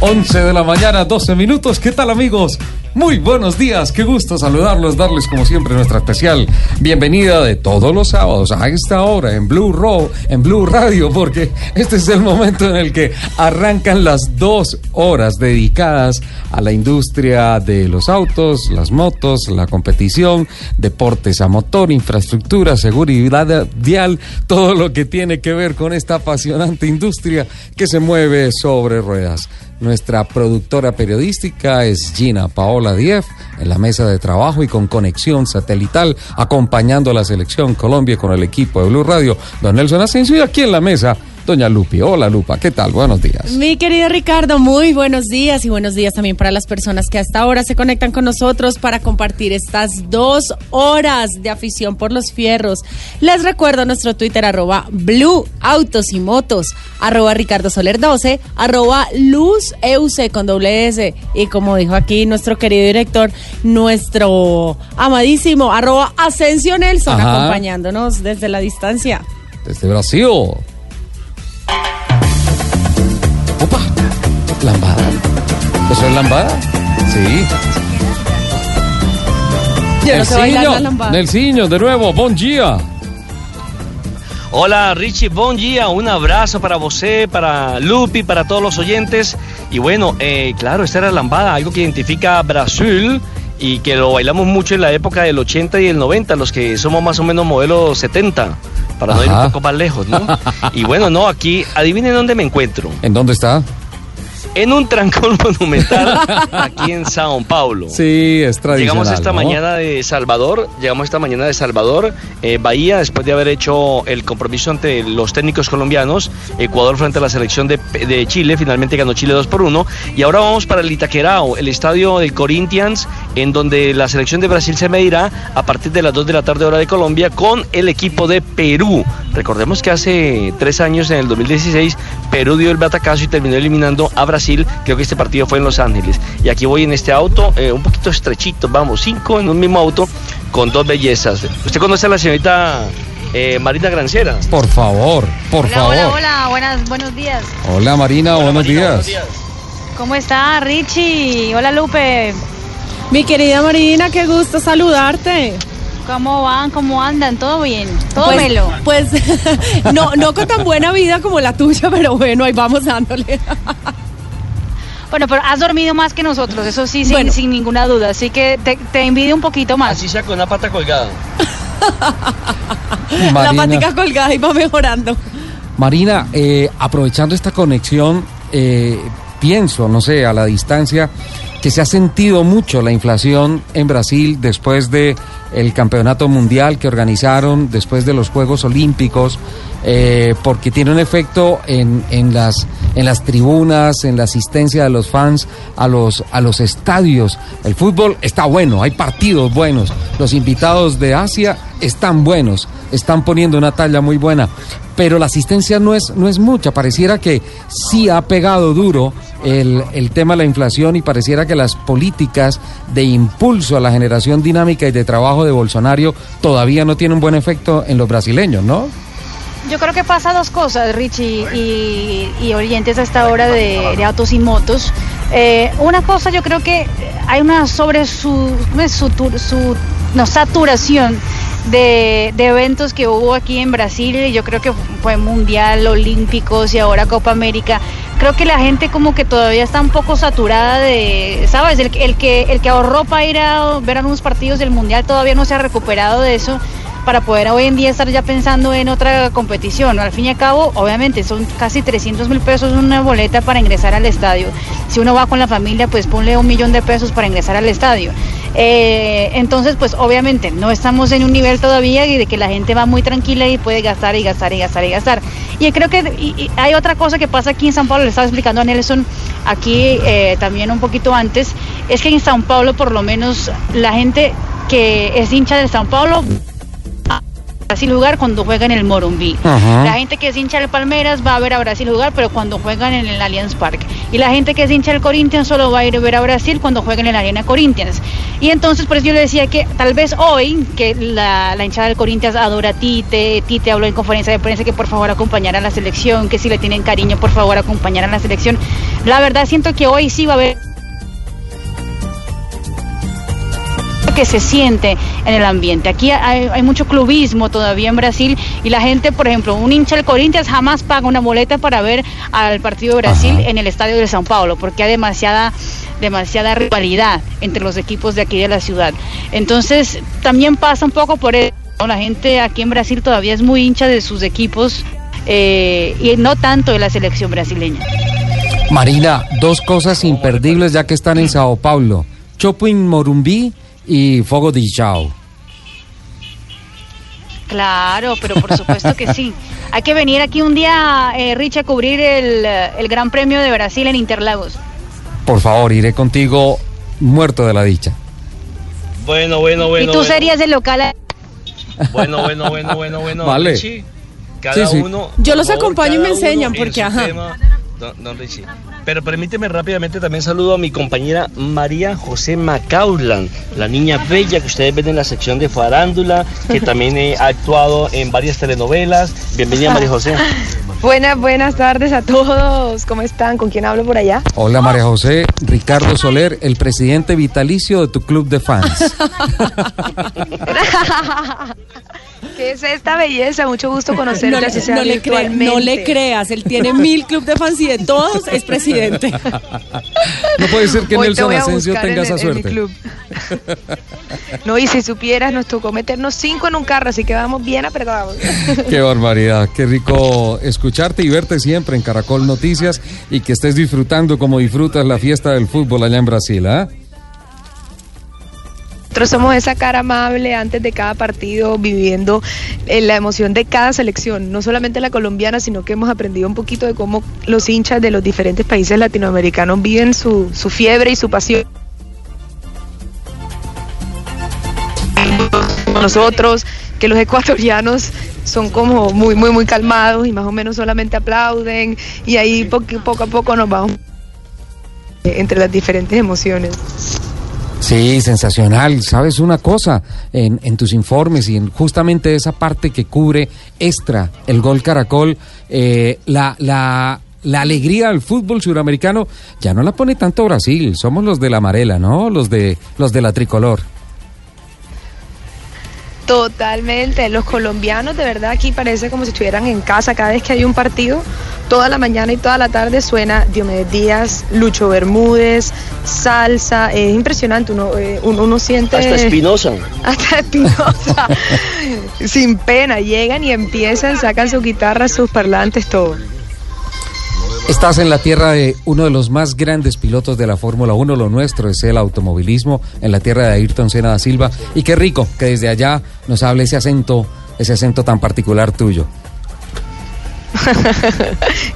11 de la mañana, 12 minutos. ¿Qué tal amigos? Muy buenos días, qué gusto saludarlos, darles como siempre nuestra especial bienvenida de todos los sábados a esta hora en Blue Row, en Blue Radio, porque este es el momento en el que arrancan las dos horas dedicadas a la industria de los autos, las motos, la competición, deportes a motor, infraestructura, seguridad vial, todo lo que tiene que ver con esta apasionante industria que se mueve sobre ruedas. Nuestra productora periodística es Gina Paola Diez, en la mesa de trabajo y con conexión satelital, acompañando a la selección Colombia con el equipo de Blue Radio. Don Nelson Asensio y aquí en la mesa Doña Lupi. Hola Lupa, ¿qué tal? Buenos días. Mi querido Ricardo, muy buenos días y buenos días también para las personas que hasta ahora se conectan con nosotros para compartir estas dos horas de afición por los fierros. Les recuerdo nuestro Twitter arroba Blue Autos y Motos, arroba Ricardo Soler 12, arroba Luz EUC con doble S y como dijo aquí nuestro querido director, nuestro amadísimo arroba Asensio Nelson Ajá. acompañándonos desde la distancia. Desde Brasil. Opa, lambada. ¿Eso es lambada? Sí. Nelsinho, de nuevo, buen día. Hola Richie, buen día, un abrazo para você, para Lupi, para todos los oyentes. Y bueno, eh, claro, esta era lambada, algo que identifica a Brasil y que lo bailamos mucho en la época del 80 y el 90, los que somos más o menos modelo 70, para no ir un poco más lejos, ¿no? y bueno, no, aquí, adivinen dónde me encuentro. ¿En dónde está? En un trancón monumental aquí en Sao Paulo. Sí, es tradicional. Llegamos esta ¿no? mañana de Salvador, llegamos esta mañana de Salvador, eh, Bahía, después de haber hecho el compromiso ante los técnicos colombianos, Ecuador frente a la selección de, de Chile, finalmente ganó Chile 2 por 1, y ahora vamos para el Itaquerao, el estadio del Corinthians, en donde la selección de Brasil se medirá a partir de las 2 de la tarde hora de Colombia con el equipo de Perú. Recordemos que hace tres años, en el 2016, Perú dio el batacazo y terminó eliminando a Brasil. Creo que este partido fue en Los Ángeles. Y aquí voy en este auto, eh, un poquito estrechito, vamos, cinco en un mismo auto, con dos bellezas. ¿Usted conoce a la señorita eh, Marina Grancera? Por favor, por Hola, favor. hola, hola, buenas, buenos días. Hola, Marina, Hola, buenos, Marina, días. buenos días. ¿Cómo está Richie? Hola Lupe. Mi querida Marina, qué gusto saludarte. ¿Cómo van? ¿Cómo andan? ¿Todo bien? ¿Todo pues, melo? Pues no, no con tan buena vida como la tuya, pero bueno, ahí vamos dándole. Bueno, pero has dormido más que nosotros, eso sí, sin, Bueno. sin ninguna duda. Así que te, te envidio un poquito más. Así sea con una pata colgada. La Marina. patica colgada y va mejorando. Marina, eh, aprovechando esta conexión, eh, pienso, no sé, a la distancia, que se ha sentido mucho la inflación en Brasil después de el campeonato mundial que organizaron, después de los Juegos Olímpicos, eh, porque tiene un efecto en, en las en las tribunas, en la asistencia de los fans a los a los estadios. El fútbol está bueno, hay partidos buenos, los invitados de Asia están buenos, están poniendo una talla muy buena, pero la asistencia no es, no es mucha. Pareciera que sí ha pegado duro el, el tema de la inflación y pareciera que las políticas de impulso a la generación dinámica y de trabajo de Bolsonaro todavía no tienen buen efecto en los brasileños, ¿no? Yo creo que pasa dos cosas, Richie y, y oyentes a esta hora de, de autos y motos. Eh, una cosa, yo creo que hay una sobre su, su, su- no, saturación de, de eventos que hubo aquí en Brasil. y Yo creo que fue Mundial, Olímpicos y ahora Copa América. Creo que la gente como que todavía está un poco saturada de, ¿sabes? El, el que, el que ahorró para ir a ver algunos partidos del Mundial todavía no se ha recuperado de eso para poder hoy en día estar ya pensando en otra competición. Al fin y al cabo, obviamente son casi 300 mil pesos una boleta para ingresar al estadio. Si uno va con la familia, pues ponle un millón de pesos para ingresar al estadio. Eh, entonces, pues obviamente no estamos en un nivel todavía de que la gente va muy tranquila y puede gastar y gastar y gastar y gastar. Y creo que hay otra cosa que pasa aquí en San Pablo, le estaba explicando a Nelson aquí eh, también un poquito antes, es que en San Pablo por lo menos la gente que es hincha del San Pablo Brasil jugar cuando juega en el Morumbí. Ajá. La gente que es hincha del Palmeiras va a ver a Brasil jugar, pero cuando juegan en el Allianz Parque. Y la gente que es hincha del Corinthians solo va a ir a ver a Brasil cuando jueguen en la Arena Corinthians. Y entonces, por eso yo le decía que tal vez hoy, que la, la hinchada del Corinthians adora a Tite, Tite habló en conferencia de prensa que por favor acompañara a la selección, que si le tienen cariño, por favor acompañar a la selección. La verdad siento que hoy sí va a haber que se siente en el ambiente. Aquí hay, hay mucho clubismo todavía en Brasil y la gente, por ejemplo, un hincha del Corinthians jamás paga una boleta para ver al partido de Brasil Ajá. en el estadio de São Paulo porque hay demasiada demasiada rivalidad entre los equipos de aquí de la ciudad. Entonces, también pasa un poco por eso. La gente aquí en Brasil todavía es muy hincha de sus equipos eh, y no tanto de la selección brasileña. Marina, dos cosas imperdibles ya que están en Sao Paulo. Chopin Morumbí y Fogo de Chao. Claro, pero por supuesto que sí. Hay que venir aquí un día, eh, Rich, a cubrir el, el Gran Premio de Brasil en Interlagos. Por favor, iré contigo muerto de la dicha. Bueno, bueno, bueno. y tú bueno. serías el local. a- Bueno, bueno, bueno, bueno, bueno. Vale. Richie, cada Sí, sí. uno. Yo los favor, acompaño y me enseñan, porque, ajá. tema. Don, don Richie. Pero permíteme rápidamente también saludo a mi compañera María José Macaulán, la niña bella que ustedes ven en la sección de farándula, que también eh, ha actuado en varias telenovelas. Bienvenida María José. Buenas, buenas tardes a todos. ¿Cómo están? ¿Con quién hablo por allá? Hola María José, Ricardo Soler, el presidente vitalicio de tu club de fans. ¿Qué es esta belleza? Mucho gusto conocerte. No, le- así sea no le cre- no le creas, él tiene mil club de fans y de todos es presidente. No puede ser que Hoy te Nelson a Asensio tenga en, esa en mi suerte. club. No, y si supieras, nos tocó meternos cinco en un carro, así que vamos bien apretados. Qué barbaridad, qué rico escucharte y verte siempre en Caracol Noticias y que estés disfrutando como disfrutas la fiesta del fútbol allá en Brasil, ¿ah? Nosotros somos esa cara amable antes de cada partido, viviendo eh, la emoción de cada selección, no solamente la colombiana, sino que hemos aprendido un poquito de cómo los hinchas de los diferentes países latinoamericanos viven su, su fiebre y su pasión. Nosotros, que los ecuatorianos son como muy, muy, muy calmados y más o menos solamente aplauden y ahí poco, poco a poco nos vamos entre las diferentes emociones. Sí, sensacional. ¿Sabes una cosa? En, en tus informes y en justamente esa parte que cubre extra el gol Caracol, eh, la, la, la alegría del fútbol suramericano ya no la pone tanto Brasil. Somos los de la amarela, ¿no? Los de, los de la tricolor. Totalmente, los colombianos de verdad aquí parece como si estuvieran en casa cada vez que hay un partido, toda la mañana y toda la tarde suena Diomedes Díaz, Lucho Bermúdez, salsa, es impresionante, uno, eh, uno, uno siente... Hasta Espinosa. Hasta Espinosa, sin pena, llegan y empiezan, sacan su guitarra, sus parlantes, todo. Estás en la tierra de uno de los más grandes pilotos de la Fórmula 1, lo nuestro es el automovilismo, en la tierra de Ayrton Senna da Silva. Y qué rico que desde allá nos hable ese acento, ese acento tan particular tuyo.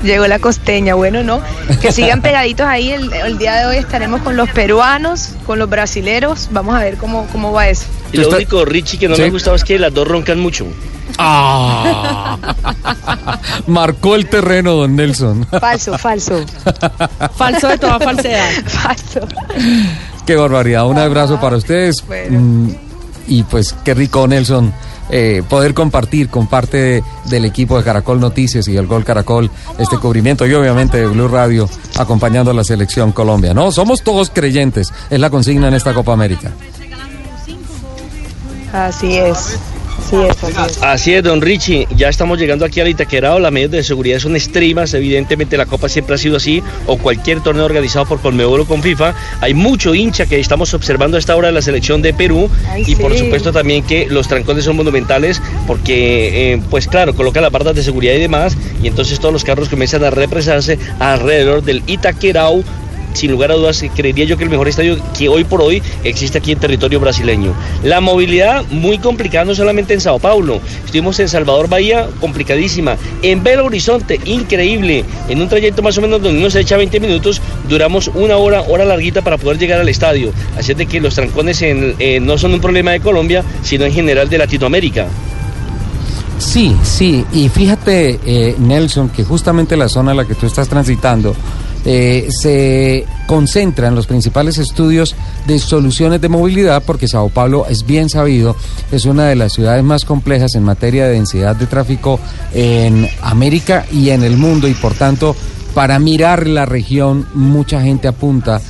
Llegó la costeña, bueno, ¿no? Que sigan pegaditos ahí, el, el día de hoy estaremos con los peruanos, con los brasileros, vamos a ver cómo, cómo va eso. Y lo único, Richie, que no Sí. me gustaba es que las dos roncan mucho. ¡Ah! Marcó el terreno, don Nelson. Falso, falso, Falso de toda falsedad. falso. Qué barbaridad. Un abrazo para ustedes. Bueno. Mm, Y pues qué rico, Nelson, eh, poder compartir con parte de- del equipo de Caracol Noticias y el Gol Caracol este cubrimiento y obviamente de Blue Radio acompañando a la selección Colombia. No, somos todos creyentes. Es la consigna en esta Copa América. Así es. Sí, así es. Así es, don Richie. Ya estamos llegando aquí al Itaquerao. Las medidas de seguridad son extremas. Evidentemente, la Copa siempre ha sido así. O cualquier torneo organizado por Conmebol o con FIFA. Hay mucho hincha que estamos observando a esta hora de la selección de Perú. Ay, y por supuesto también que los trancones son monumentales. Porque, eh, pues claro, colocan las bardas de seguridad y demás. Y entonces todos los carros comienzan a represarse alrededor del Itaquerao sin lugar a dudas, creería yo que el mejor estadio que hoy por hoy existe aquí en territorio brasileño. La movilidad muy complicada, no solamente en Sao Paulo, estuvimos en Salvador Bahía, complicadísima, en Belo Horizonte, increíble, en un trayecto más o menos donde uno se echa 20 minutos, duramos una hora, hora larguita para poder llegar al estadio. Así es de que los trancones eh, no son un problema de Colombia, sino en general de Latinoamérica. Sí, sí, y fíjate, eh, Nelson, que justamente la zona en la que tú estás transitando eh, se concentra en los principales estudios de soluciones de movilidad, porque Sao Paulo es bien sabido, es una de las ciudades más complejas en materia de densidad de tráfico en América y en el mundo, y por tanto, para mirar la región, mucha gente apunta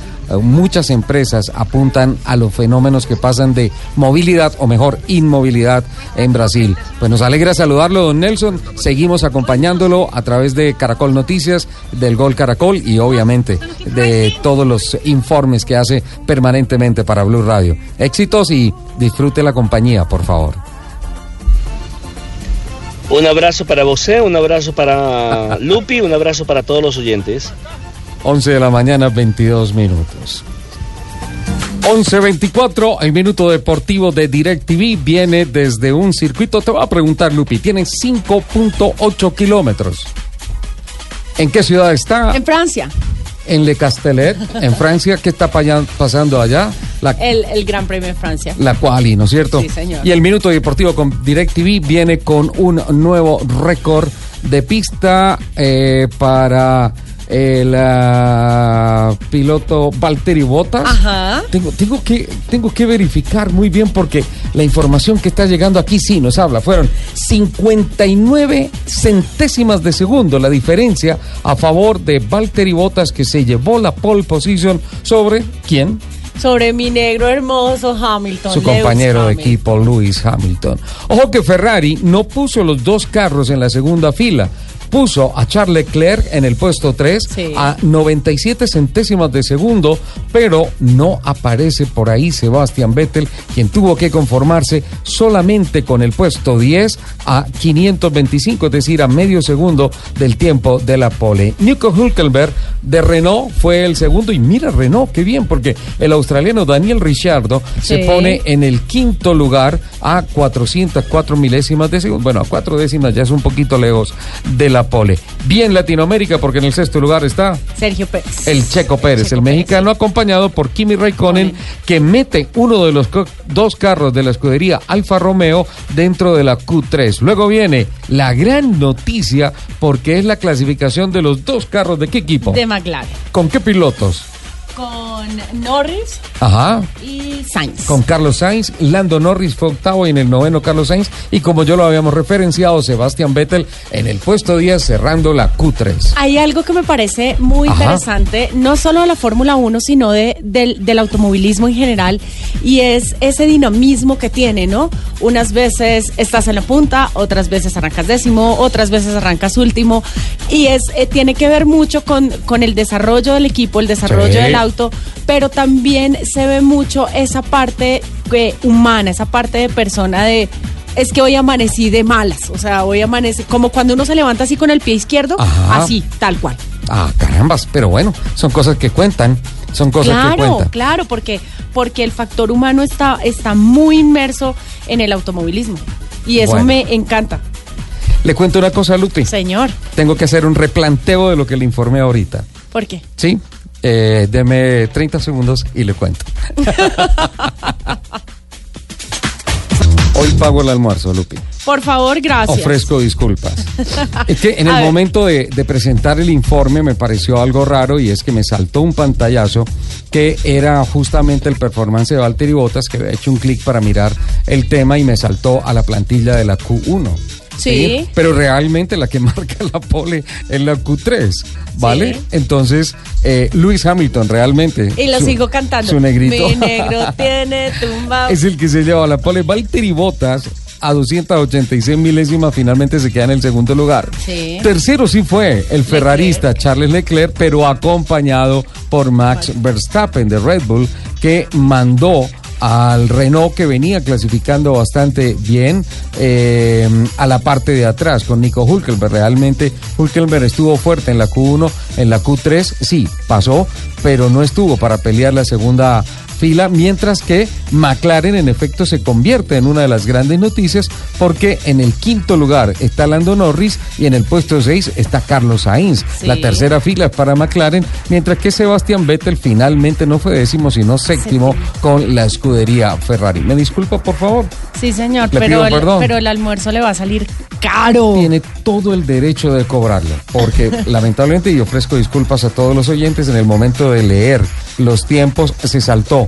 muchas empresas apuntan a los fenómenos que pasan de movilidad o mejor inmovilidad en Brasil. Pues nos alegra saludarlo, don Nelson. Seguimos acompañándolo a través de Caracol Noticias, del Gol Caracol y obviamente de todos los informes que hace permanentemente para Blue Radio. Éxitos y disfrute la compañía, por favor. Un abrazo para vos, un abrazo para Lupi, un abrazo para todos los oyentes. 11 de la mañana, 22 minutos. 11.24, el minuto deportivo de DirecTV viene desde un circuito. Te voy a preguntar, Lupi, tiene 5.8 kilómetros. ¿En qué ciudad está? En Francia, En Le Castellet, en Francia. ¿Qué está pasando allá? La, el, el Gran Premio de Francia. la quali, ¿no es cierto? Sí, señor. Y el minuto deportivo con DirecTV viene con un nuevo récord de pista eh, para el ah, piloto Valtteri Bottas. Ajá. Tengo, tengo, que, tengo que verificar muy bien porque la información que está llegando aquí sí nos habla. Fueron 59 centésimas de segundo la diferencia a favor de Valtteri Bottas que se llevó la pole position sobre quién? Sobre mi negro hermoso Hamilton. su Lewis compañero de equipo Lewis Hamilton. Ojo que Ferrari no puso los dos carros en la segunda fila. Puso a Charles Leclerc en el puesto 3 Sí. a 97 centésimas de segundo, pero no aparece por ahí Sebastian Vettel, quien tuvo que conformarse solamente con el puesto 10 a 525, es decir, a medio segundo del tiempo de la pole. Nico Hülkenberg de Renault fue el segundo y mira Renault, qué bien, porque el australiano Daniel Ricciardo se pone en el quinto lugar a 404 milésimas de segundo. Bueno, a cuatro décimas ya es un poquito lejos de la pole. Bien Latinoamérica, porque en el sexto lugar está Sergio Pérez. el Checo Pérez, Checo el mexicano, acompañado por Kimi Raikkonen, que mete uno de los dos carros de la escudería Alfa Romeo dentro de la Q3. Luego viene la gran noticia, porque es la clasificación de los dos carros de qué equipo. De McLaren. ¿Con qué pilotos? Con Norris Ajá. y Sainz. Con Carlos Sainz, Lando Norris fue octavo y en el noveno Carlos Sainz. Y como yo lo habíamos referenciado, Sebastián Vettel en el puesto 10 cerrando la Q3. Hay algo que me parece muy Ajá. interesante, no solo de la Fórmula 1, sino de, del, del automovilismo en general, y es ese dinamismo que tiene, ¿no? Unas veces estás en la punta, otras veces arrancas décimo, otras veces arrancas último, y es eh, tiene que ver mucho con, con el desarrollo del equipo, el desarrollo Sí. del auto, pero también se ve mucho esa parte eh, humana, esa parte de persona de... Es que hoy amanecí de malas, o sea, hoy amanecí como cuando uno se levanta así con el pie izquierdo, Ajá. así, tal cual. Ah, carambas, pero bueno, son cosas que cuentan. Son cosas que Claro, cuentan. claro, porque, porque el factor humano está, está muy inmerso en el automovilismo. Y eso Bueno. me encanta, Le cuento una cosa, Lupi. señor. Tengo que hacer un replanteo de lo que le informé ahorita. ¿Por qué? ¿Sí? Eh, deme 30 segundos y le cuento. Hoy pago el almuerzo, Lupi. Por favor, gracias. Ofrezco disculpas. Es que en el ver. momento de, de presentar el informe me pareció algo raro y es que me saltó un pantallazo que era justamente el performance de Valtteri Bottas que había hecho un clic para mirar el tema y me saltó a la plantilla de la Q1. Sí. Pero realmente la que marca la pole es la Q3, ¿vale? Sí. Entonces, eh, Lewis Hamilton realmente. Y lo su- sigo cantando. Su negrito. Mi negro tiene tumba. es el que se lleva la pole. Valtteri Bottas a 286 milésimas finalmente se queda en el segundo lugar. Sí. Tercero sí fue el ferrarista Charles Leclerc, pero acompañado por Max Verstappen de Red Bull, que mandó al Renault que venía clasificando bastante bien eh, a la parte de atrás con Nico Hulkenberg. Realmente Hulkenberg estuvo fuerte en la Q1, en la Q3 sí pasó, pero no estuvo para pelear la segunda fila, mientras que McLaren en efecto se convierte en una de las grandes noticias porque en el quinto lugar está Lando Norris y en el puesto 6 está Carlos Sainz. Sí. La tercera fila es para McLaren, mientras que Sebastián Vettel finalmente no fue décimo, sino séptimo con la escudería Ferrari. ¿Me disculpa, por favor? Sí, señor, Le pero el, perdón. pero el almuerzo le va a salir caro. Tiene todo el derecho de cobrarlo, porque lamentablemente, y ofrezco disculpas a todos los oyentes, en el momento de leer los tiempos se saltó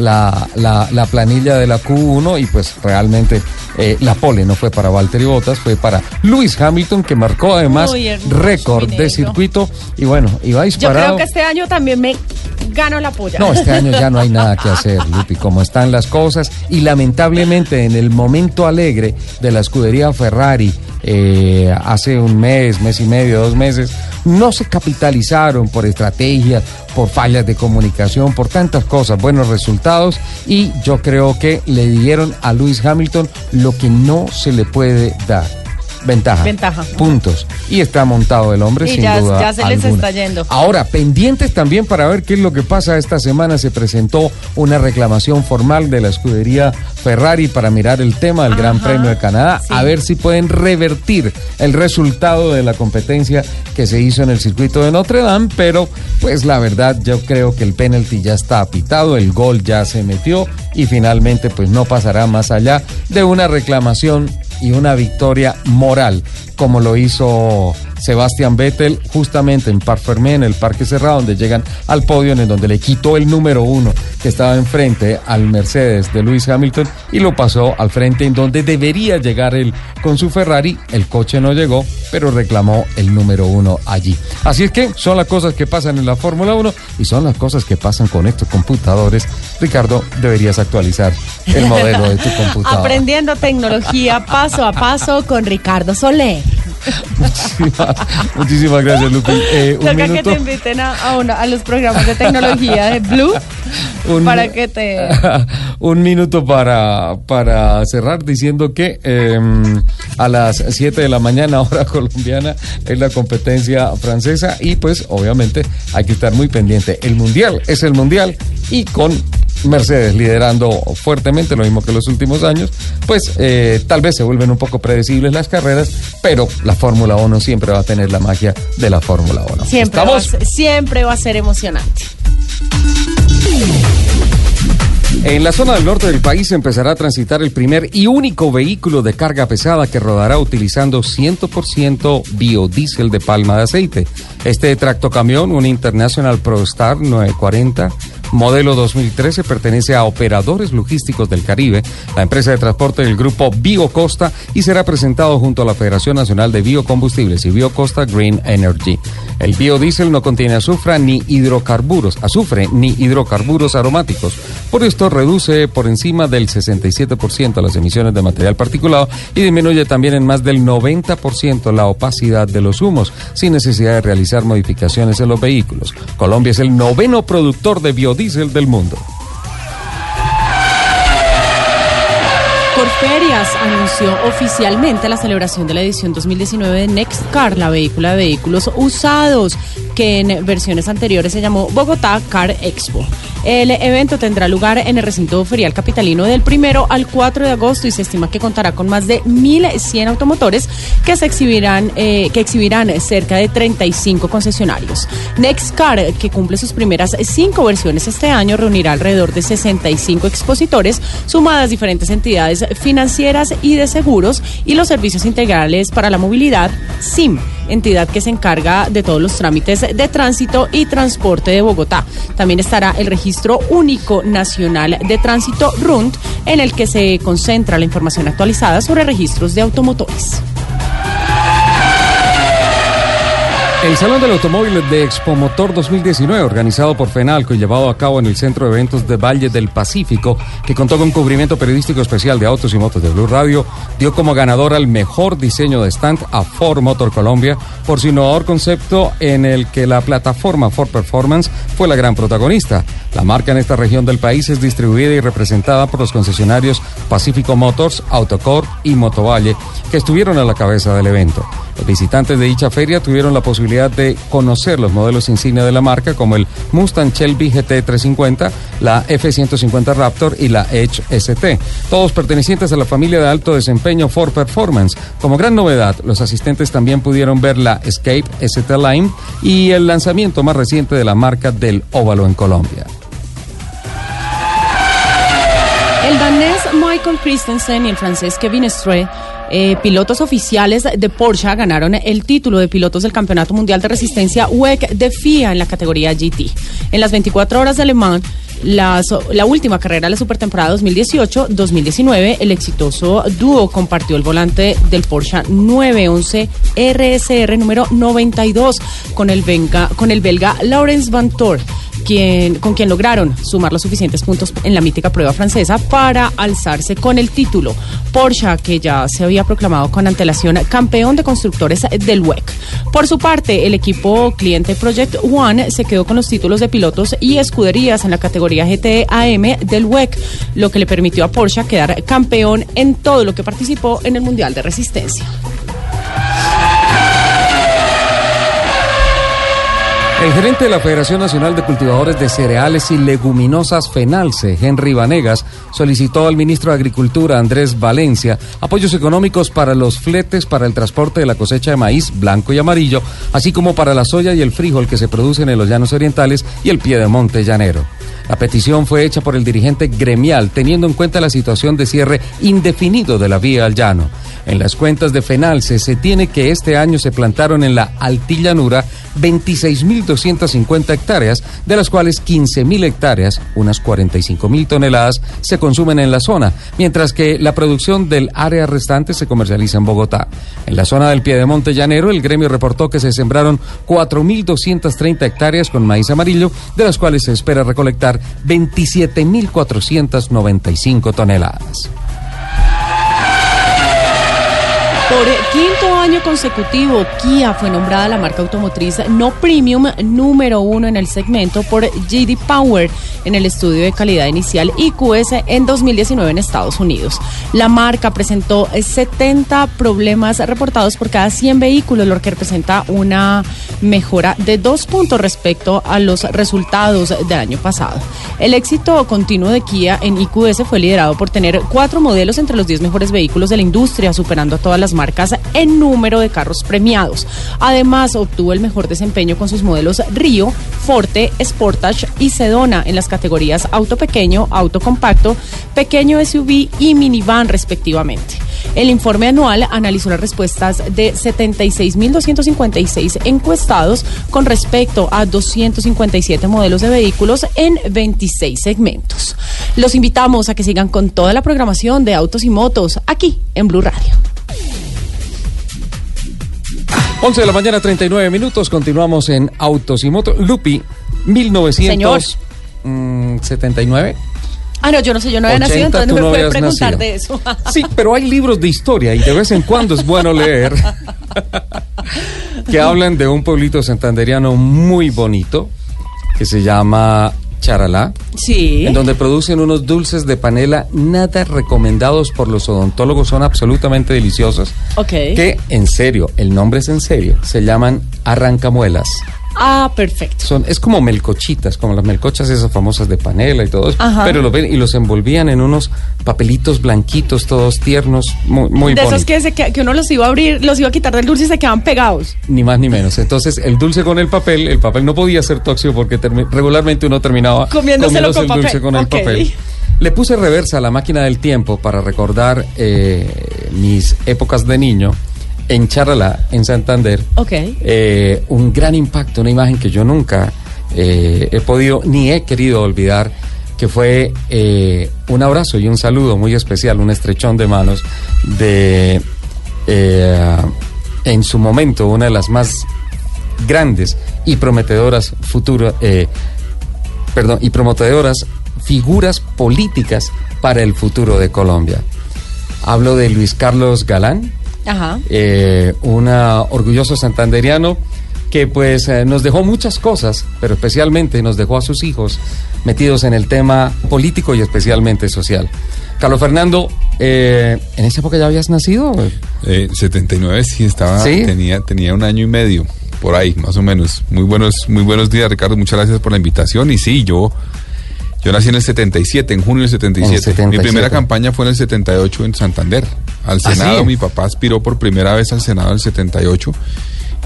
la, la- la planilla de la Q1 y pues realmente eh, la pole no fue para Valtteri Bottas, fue para Lewis Hamilton, que marcó además récord de circuito y bueno, iba Yo disparado. creo que este año también me gano la polla. No, este año ya no hay nada que hacer, Lupi, como están las cosas. Y lamentablemente en el momento alegre de la escudería Ferrari, eh, hace un mes, mes y medio, dos meses, no se capitalizaron por estrategias, por fallas de comunicación, por tantas cosas, buenos resultados. Y yo creo que le dieron a Lewis Hamilton lo que no se le puede dar. Ventaja. Ventaja. Puntos. Y está montado el hombre Y sin ya- duda ya se les alguna. está yendo. Ahora, pendientes también para ver qué es lo que pasa. Esta semana se presentó una reclamación formal de la escudería Ferrari para mirar el tema del Gran Premio de Canadá, sí. a ver si pueden revertir el resultado de la competencia que se hizo en el circuito de Notre Dame, pero pues la verdad yo creo que el penalti ya está apitado, el gol ya se metió y finalmente pues no pasará más allá de una reclamación y una victoria moral, como lo hizo Sebastián Vettel justamente en Parc Fermé, en el Parque Cerrado, donde llegan al podio, en donde le quitó el número uno que estaba enfrente al Mercedes de Lewis Hamilton y lo pasó al frente en donde debería llegar él con su Ferrari. El coche no llegó, pero reclamó el número uno allí. Así es que son las cosas que pasan en la Fórmula 1 y son las cosas que pasan con estos computadores. Ricardo, deberías actualizar el modelo de tu computador. Aprendiendo tecnología paso a paso con Ricardo Soler. Muchísimas, muchísimas gracias, Lupi. Eh, un que minuto. te inviten a, a, una- a los programas de tecnología de Blue Un- para que te... un minuto para, para cerrar diciendo que eh, a las 7 de la mañana, hora colombiana, es la competencia francesa y pues obviamente hay que estar muy pendiente. El mundial es el mundial y con Mercedes liderando fuertemente, lo mismo que los últimos años, pues eh, tal vez se vuelven un poco predecibles las carreras, pero la Fórmula 1 siempre va a tener la magia de la Fórmula 1. Siempre va, a ser, siempre va a ser emocionante. En la zona del norte del país empezará a transitar el primer y único vehículo de carga pesada que rodará utilizando 100% biodiesel de palma de aceite. Este tractocamión, un International ProStar 940, modelo 2013, pertenece a Operadores Logísticos del Caribe, la empresa de transporte del grupo Biocosta, y será presentado junto a la Federación Nacional de Biocombustibles y Biocosta Green Energy. El biodiesel no contiene azufre ni hidrocarburos, azufre ni hidrocarburos aromáticos. Por esto reduce por encima del 67% las emisiones de material particulado y disminuye también en más del 90% la opacidad de los humos, sin necesidad de realizar modificaciones en los vehículos. Colombia es el noveno productor de biodiesel del mundo. Corferias anunció oficialmente la celebración de la edición 2019 de Next Car, la vehícula de vehículos usados, que en versiones anteriores se llamó Bogotá Car Expo. El evento tendrá lugar en el recinto ferial capitalino del primero al 4 de agosto y se estima que contará con más de 1.100 automotores que exhibirán, eh, que exhibirán cerca de 35 concesionarios. Next Car, que cumple sus primeras cinco versiones este año, reunirá alrededor de 65 expositores, sumadas diferentes entidades financieras y de seguros y los servicios integrales para la movilidad, SIM, entidad que se encarga de todos los trámites de tránsito y transporte de Bogotá. También estará el registro único nacional de tránsito RUNT, en el que se concentra la información actualizada sobre registros de automotores. El Salón del Automóvil de Expomotor 2019, organizado por FENALCO y llevado a cabo en el Centro de Eventos de Valle del Pacífico, que contó con cubrimiento periodístico especial de autos y motos de Blue Radio, dio como ganador al mejor diseño de stand a Ford Motor Colombia por su innovador concepto en el que la plataforma Ford Performance fue la gran protagonista. La marca en esta región del país es distribuida y representada por los concesionarios Pacífico Motors, Autocore y Motovalle, que estuvieron a la cabeza del evento. Los visitantes de dicha feria tuvieron la posibilidad de conocer los modelos insignia de la marca como el Mustang Shelby GT 350, la F150 Raptor y la Edge ST, todos pertenecientes a la familia de alto desempeño Ford Performance. Como gran novedad, los asistentes también pudieron ver la Escape ST Line y el lanzamiento más reciente de la marca del óvalo en Colombia. El danés Michael Christensen y el francés Kevin Stray, eh, pilotos oficiales de Porsche, ganaron el título de pilotos del Campeonato Mundial de Resistencia WEC de FIA en la categoría GT. En las 24 horas de Le Mans, la, la última carrera de la supertemporada 2018-2019, el exitoso dúo compartió el volante del Porsche 911 RSR número 92 con el, venga- con el belga Laurens Van quien, con quien lograron sumar los suficientes puntos en la mítica prueba francesa para alzarse con el título. Porsche, que ya se había proclamado con antelación campeón de constructores del WEC. Por su parte, el equipo cliente Project One se quedó con los títulos de pilotos y escuderías en la categoría GT AM del WEC, lo que le permitió a Porsche quedar campeón en todo lo que participó en el Mundial de Resistencia. El gerente de la Federación Nacional de Cultivadores de Cereales y Leguminosas FENALCE, Henry Vanegas, solicitó al ministro de Agricultura, Andrés Valencia, apoyos económicos para los fletes para el transporte de la cosecha de maíz blanco y amarillo, así como para la soya y el frijol que se producen en los llanos orientales y el piedemonte llanero. La petición fue hecha por el dirigente gremial, teniendo en cuenta la situación de cierre indefinido de la vía al llano. En las cuentas de FENALCE se tiene que este año se plantaron en la altillanura 26.250 hectáreas, de las cuales 15.000 hectáreas, unas 45.000 toneladas, se consumen en la zona, mientras que la producción del área restante se comercializa en Bogotá. En la zona del Piedemonte Llanero, el gremio reportó que se sembraron 4.230 hectáreas con maíz amarillo, de las cuales se espera recolectar 27.495 toneladas. Por quinto año consecutivo, Kia fue nombrada la marca automotriz no premium número uno en el segmento por JD Power en el estudio de calidad inicial IQS en 2019 en Estados Unidos. La marca presentó 70 problemas reportados por cada 100 vehículos, lo que representa una mejora de dos puntos respecto a los resultados del año pasado. El éxito continuo de Kia en IQS fue liderado por tener cuatro modelos entre los 10 mejores vehículos de la industria, superando a todas las marcas en número de carros premiados. Además, obtuvo el mejor desempeño con sus modelos Río, Forte, Sportage y Sedona en las categorías auto pequeño, auto compacto, pequeño SUV y minivan respectivamente. El informe anual analizó las respuestas de 76.256 encuestados con respecto a 257 modelos de vehículos en 26 segmentos. Los invitamos a que sigan con toda la programación de autos y motos aquí en Blue Radio. 11 de la mañana, 39 minutos. Continuamos en Autos y Motos. Lupi, 1979. Ah, no, yo no sé, yo no había nacido, 80, entonces no me no puede habías preguntar nacido. de eso. Sí, pero hay libros de historia y de vez en cuando es bueno leer que hablan de un pueblito santanderiano muy bonito que se llama Charalá, Sí. en donde producen unos dulces de panela nada recomendados por los odontólogos, son absolutamente deliciosos. Ok. Que, en serio, el nombre es en serio, se llaman arrancamuelas. Ah, perfecto. Son, es como melcochitas, como las melcochas esas famosas de panela y todo eso. Ajá. Pero lo ven y los envolvían en unos papelitos blanquitos, todos tiernos, muy, muy de esos que, se que, uno los iba a abrir, los iba a quitar del dulce y se quedaban pegados. Ni más ni menos. Entonces, el dulce con el papel, el papel no podía ser tóxico porque regularmente uno terminaba Comiéndoselo con el dulce con el papel. Le puse reversa a la máquina del tiempo para recordar eh, mis épocas de niño en Charalá, en Santander. Ok. Eh, un gran impacto, una imagen que yo nunca eh, he podido ni he querido olvidar, que fue eh, un abrazo y un saludo muy especial, un estrechón de manos de, en su momento, una de las más grandes y prometedoras futuras, perdón, y prometedoras figuras políticas para el futuro de Colombia. Hablo de Luis Carlos Galán, Ajá. eh, un orgulloso santanderiano que pues eh, nos dejó muchas cosas, pero especialmente nos dejó a sus hijos metidos en el tema político y especialmente social. Carlos Fernando, eh, ¿en esa época ya habías nacido? Eh, 79 sí estaba, ¿Sí? tenía tenía un año y medio por ahí, más o menos. Muy buenos muy buenos días, Ricardo. Muchas gracias por la invitación y sí, yo yo nací en el 77, en junio del 77. En el 77. Mi primera campaña fue en el 78 en Santander. Al ¿Ah, Senado, mi papá aspiró por primera vez al Senado en el 78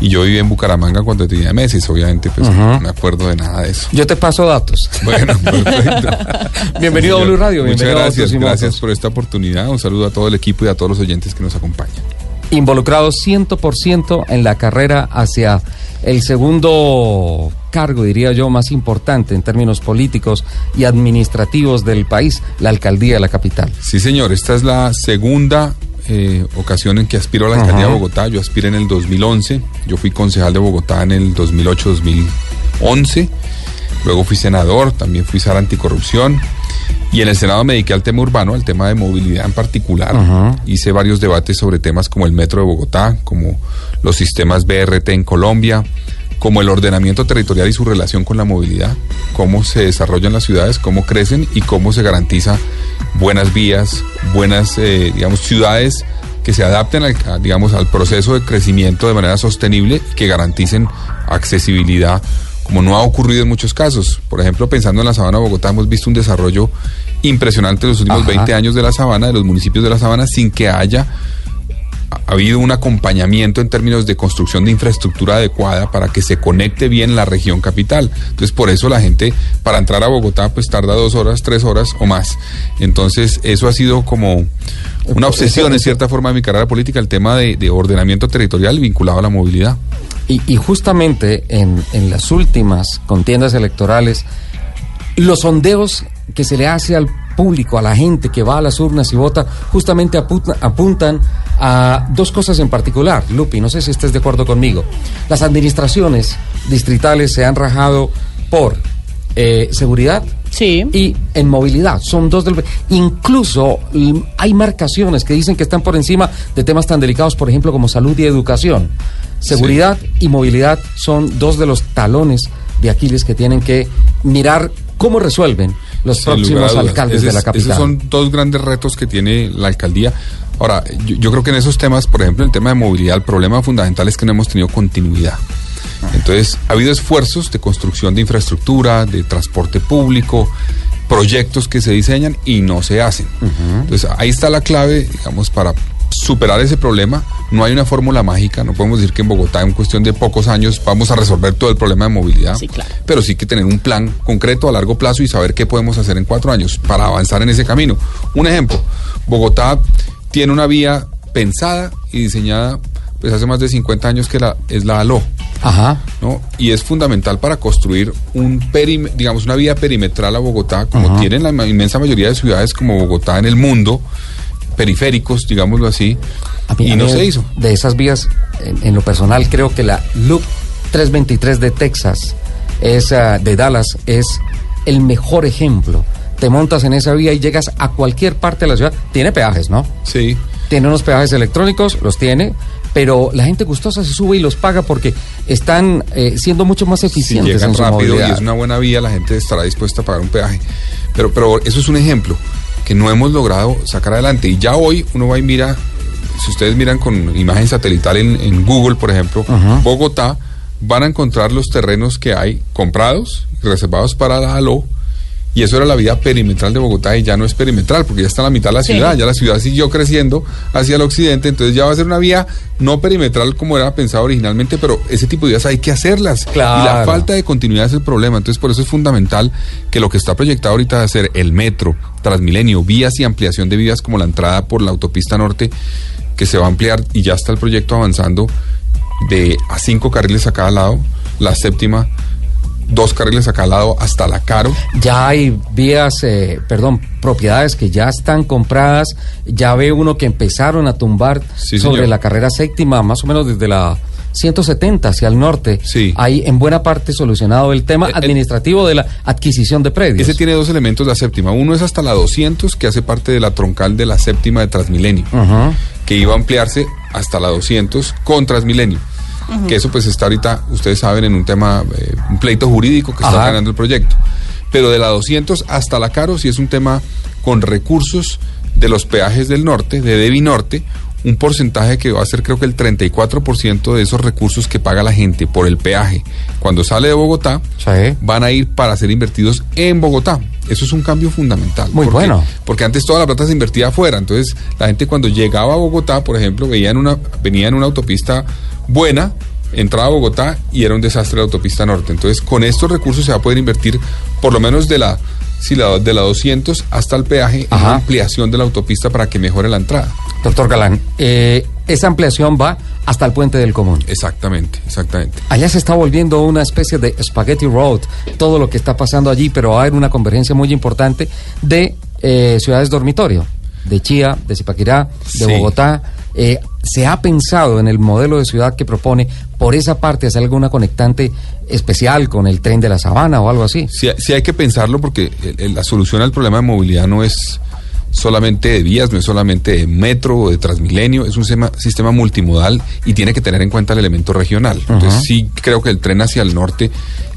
y yo vivía en Bucaramanga cuando tenía meses, obviamente pues no me acuerdo de nada de eso. Yo te paso datos. Bueno, perfecto. Bienvenido a. Blue Radio, Muchas bienvenido gracias, gracias por esta oportunidad. Un saludo a todo el equipo y a todos los oyentes que nos acompañan. Involucrado 100% en la carrera hacia el segundo cargo, diría yo, más importante en términos políticos y administrativos del país, la alcaldía de la capital. Sí, señor, esta es la segunda eh, ocasión en que aspiro a la alcaldía Ajá. de Bogotá. Yo aspiré en el 2011, yo fui concejal de Bogotá en el 2008-2011, luego fui senador, también fui SAR anticorrupción. Y en el Senado me dediqué al tema urbano, al tema de movilidad en particular. Hice varios debates sobre temas como el metro de Bogotá, como los sistemas BRT en Colombia, como el ordenamiento territorial y su relación con la movilidad, cómo se desarrollan las ciudades, cómo crecen y cómo se garantiza buenas vías, buenas, eh, digamos, ciudades que se adapten al, a, digamos, al proceso de crecimiento de manera sostenible y que garanticen accesibilidad, como no ha ocurrido en muchos casos. Por ejemplo, pensando en la Sabana de Bogotá, hemos visto un desarrollo impresionante en los últimos Ajá. 20 años de la Sabana, de los municipios de la Sabana, sin que haya ha habido un acompañamiento en términos de construcción de infraestructura adecuada para que se conecte bien la región capital. Entonces, por eso la gente, para entrar a Bogotá, pues tarda dos horas, tres horas o más. Entonces, eso ha sido como una obsesión en cierta forma de mi carrera política, el tema de, de ordenamiento territorial vinculado a la movilidad. Y, y justamente en, en las últimas contiendas electorales, los sondeos que se le hace al público, a la gente que va a las urnas y vota, justamente apunta- apuntan a dos cosas en particular. Lupi, no sé si estés de acuerdo conmigo. Las administraciones distritales se han rajado por eh, seguridad Sí. y en movilidad. Son dos del... Incluso hay marcaciones que dicen que están por encima de temas tan delicados, por ejemplo, como salud y educación. Seguridad y movilidad son dos de los talones de Aquiles que tienen que mirar cómo resuelven los próximos alcaldes de la capital. Esos son dos grandes retos que tiene la alcaldía. Ahora, yo, yo creo que en esos temas, por ejemplo, en el tema de movilidad, el problema fundamental es que no hemos tenido continuidad. Entonces, ha habido esfuerzos de construcción de infraestructura, de transporte público, proyectos que se diseñan y no se hacen. Entonces, ahí está la clave, digamos, para superar ese problema. No hay una fórmula mágica, no podemos decir que en Bogotá en cuestión de pocos años vamos a resolver todo el problema de movilidad Sí, claro. pero sí que tener un plan concreto a largo plazo y saber qué podemos hacer en cuatro años para avanzar en ese camino. Un ejemplo, Bogotá tiene una vía pensada y diseñada pues hace más de 50 años que la, es la ALO, Ajá. ¿no? Y es fundamental para construir un perim- digamos una vía perimetral a Bogotá, como Ajá. tienen la inmensa mayoría de ciudades como Bogotá en el mundo, periféricos, digámoslo así, mí- y no se hizo. De esas vías, en, en lo personal, creo que la Loop 323 de Texas, es, ah, de Dallas, es el mejor ejemplo. Te montas en esa vía y llegas a cualquier parte de la ciudad. Tiene peajes, ¿no? Sí. Tiene unos peajes electrónicos, los tiene, pero la gente gustosa se sube y los paga porque están eh, siendo mucho más si eficientes llegan en su rápido y es una buena vía, la gente estará dispuesta a pagar un peaje. Pero, pero eso es un ejemplo que no hemos logrado sacar adelante. Y ya hoy uno va y mira, si ustedes miran con imagen satelital en, en Google, por ejemplo. Bogotá, van a encontrar los terrenos que hay comprados reservados para la ALO. Y eso era la vía perimetral de Bogotá y ya no es perimetral porque ya está en la mitad de la Sí. ciudad, ya la ciudad siguió creciendo hacia el occidente, entonces ya va a ser una vía no perimetral como era pensado originalmente, pero ese tipo de vías hay que hacerlas. Claro. Y la falta de continuidad es el problema, entonces por eso es fundamental que lo que está proyectado ahorita de hacer el metro, Transmilenio, vías y ampliación de vías como la entrada por la autopista norte, que se va a ampliar y ya está el proyecto avanzando de a cinco carriles a cada lado, la séptima dos carriles a cada lado hasta la Caro. Ya hay vías, eh, perdón, propiedades que ya están compradas. Ya ve uno que empezaron a tumbar Sí, sobre señor. la carrera séptima, más o menos desde la 170 hacia el norte. Sí. Hay en buena parte solucionado el tema Eh, eh, administrativo de la adquisición de predios. Ese tiene dos elementos la séptima. Uno es hasta la 200, que hace parte de la troncal de la séptima de Transmilenio, que iba a ampliarse hasta la 200 con Transmilenio. Que eso pues está ahorita, ustedes saben, en un tema, eh, un pleito jurídico que está ganando el proyecto. Pero de la 200 hasta la Caro sí es un tema con recursos de los peajes del norte, de Devi Norte, un porcentaje que va a ser creo que el 34% de esos recursos que paga la gente por el peaje cuando sale de Bogotá Sí. van a ir para ser invertidos en Bogotá. Eso es un cambio fundamental. Muy Porque- bueno. Porque antes toda la plata se invertía afuera. Entonces, la gente cuando llegaba a Bogotá, por ejemplo, veía en una, venía en una autopista buena, entraba a Bogotá y era un desastre la autopista norte. Entonces, con estos recursos se va a poder invertir por lo menos de la, sí, la- de la 200 hasta el peaje en Ajá. una ampliación de la autopista para que mejore la entrada. Doctor Galán, eh, esa ampliación va hasta el puente del común. Exactamente, exactamente. Allá se está volviendo una especie de spaghetti road, todo lo que está pasando allí, pero va a haber una convergencia muy importante de eh, ciudades dormitorio, de Chía, de Zipaquirá, de Sí. Bogotá. Eh, ¿Se ha pensado en el modelo de ciudad que propone por esa parte hacer alguna conectante especial con el tren de la sabana o algo así? Sí, sí hay que pensarlo porque el- el- la solución al problema de movilidad no es solamente de vías, no es solamente de metro o de transmilenio, es un sema- sistema multimodal y tiene que tener en cuenta el elemento regional. Entonces sí creo que el tren hacia el norte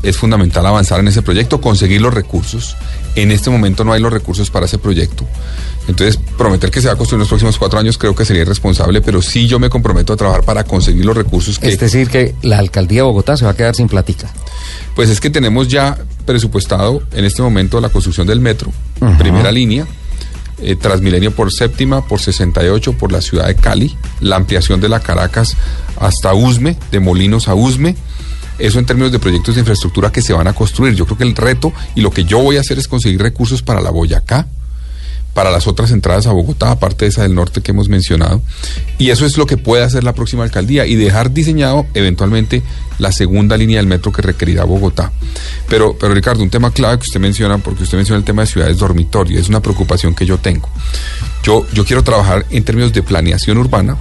es fundamental avanzar en ese proyecto, conseguir los recursos. En este momento no hay los recursos para ese proyecto. Entonces, prometer que se va a construir en los próximos cuatro años creo que sería irresponsable, pero sí yo me comprometo a trabajar para conseguir los recursos que, Es decir, que la alcaldía de Bogotá se va a quedar sin platica. pues es que tenemos ya presupuestado en este momento la construcción del metro, Ajá. primera línea, eh, Transmilenio por séptima, por 68, por la ciudad de Cali, la ampliación de la Caracas hasta Usme, de Molinos a Usme. Eso en términos de proyectos de infraestructura que se van a construir. Yo creo que el reto y lo que yo voy a hacer es conseguir recursos para la Boyacá, para las otras entradas a Bogotá, aparte de esa del norte que hemos mencionado. Y eso es lo que puede hacer la próxima alcaldía y dejar diseñado eventualmente la segunda línea del metro que requerirá Bogotá. Pero, pero Ricardo, un tema clave que usted menciona, porque usted menciona el tema de ciudades dormitorio, es una preocupación que yo tengo. Yo, yo quiero trabajar en términos de planeación urbana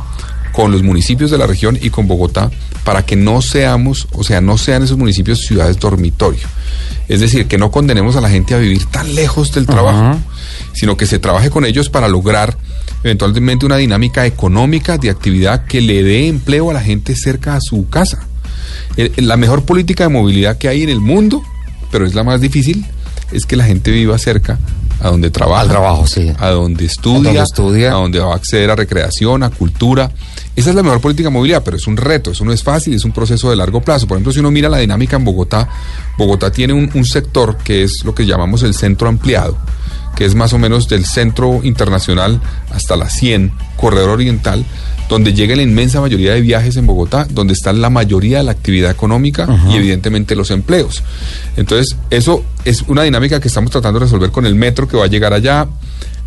con los municipios de la región y con Bogotá para que no seamos, o sea, no sean esos municipios ciudades dormitorio. Es decir, que no condenemos a la gente a vivir tan lejos del trabajo, sino que se trabaje con ellos para lograr eventualmente una dinámica económica de actividad que le dé empleo a la gente cerca a su casa. El- la mejor política de movilidad que hay en el mundo, pero es la más difícil, es que la gente viva cerca a donde trabaja. Al trabajo, sí. A donde estudia, A donde estudia. a donde va a acceder a recreación, a cultura. Esa es la mejor política de movilidad, pero es un reto, eso no es fácil, es un proceso de largo plazo. Por ejemplo, si uno mira la dinámica en Bogotá, Bogotá tiene un, un sector que es lo que llamamos el centro ampliado, que es más o menos del centro internacional hasta la 100, corredor oriental, donde llega la inmensa mayoría de viajes en Bogotá, donde está la mayoría de la actividad económica y evidentemente los empleos. Entonces, eso es una dinámica que estamos tratando de resolver con el metro que va a llegar allá,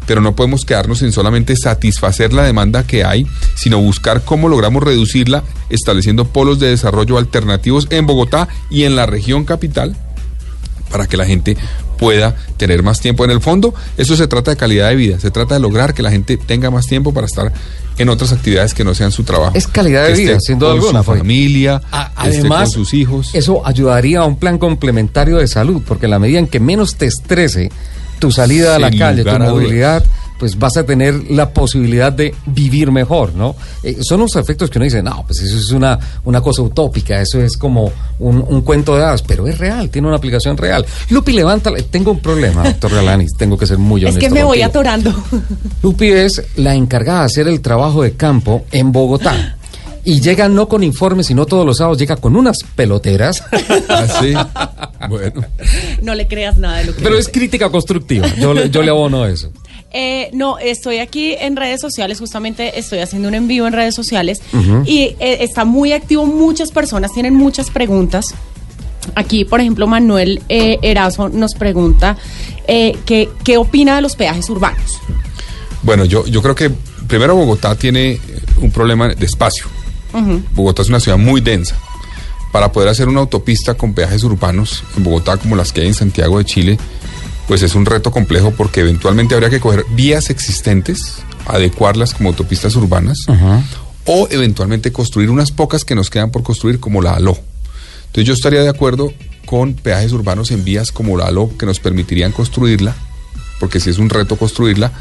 pero no podemos quedarnos en solamente satisfacer la demanda que hay, sino buscar cómo logramos reducirla estableciendo polos de desarrollo alternativos en Bogotá y en la región capital para que la gente pueda tener más tiempo. En el fondo, eso se trata de calidad de vida, se trata de lograr que la gente tenga más tiempo para estar en otras actividades que no sean su trabajo. Es calidad de vida, sin duda alguna, Su familia, A- Además, con sus hijos. eso ayudaría a un plan complementario de salud, porque en la medida en que menos te estrese tu salida a la calle, tu movilidad, pues vas a tener la posibilidad de vivir mejor, ¿no? Eh, son unos efectos que uno dice, no, pues eso es una, una cosa utópica, eso es como un, un cuento de hadas, pero es real, tiene una aplicación real. Lupi, levanta, tengo un problema, doctor Galanis, tengo que ser muy Es honesto. que me voy contigo. atorando. Lupi es la encargada de hacer el trabajo de campo en Bogotá. Y llega no con informes, sino todos los sábados, llega con unas peloteras. Ah, sí. Bueno. No le creas nada de lo que Pero es crítica constructiva. Yo, le- yo le abono eso. Eh, no, estoy aquí en redes sociales, justamente estoy haciendo un en vivo en redes sociales y eh, está muy activo, muchas personas tienen muchas preguntas. Aquí, por ejemplo, Manuel eh, Erazo nos pregunta eh, que, qué opina de los peajes urbanos. Bueno, yo, yo creo que primero Bogotá tiene eh, un problema de espacio. Bogotá es una ciudad muy densa. Para poder hacer una autopista con peajes urbanos en Bogotá como las que hay en Santiago de Chile, pues es un reto complejo porque eventualmente habría que coger vías existentes, adecuarlas como autopistas urbanas, o eventualmente construir unas pocas que nos quedan por construir como la ALO. Entonces yo estaría de acuerdo con peajes urbanos en vías como la ALO que nos permitirían construirla, porque si es un reto construirla,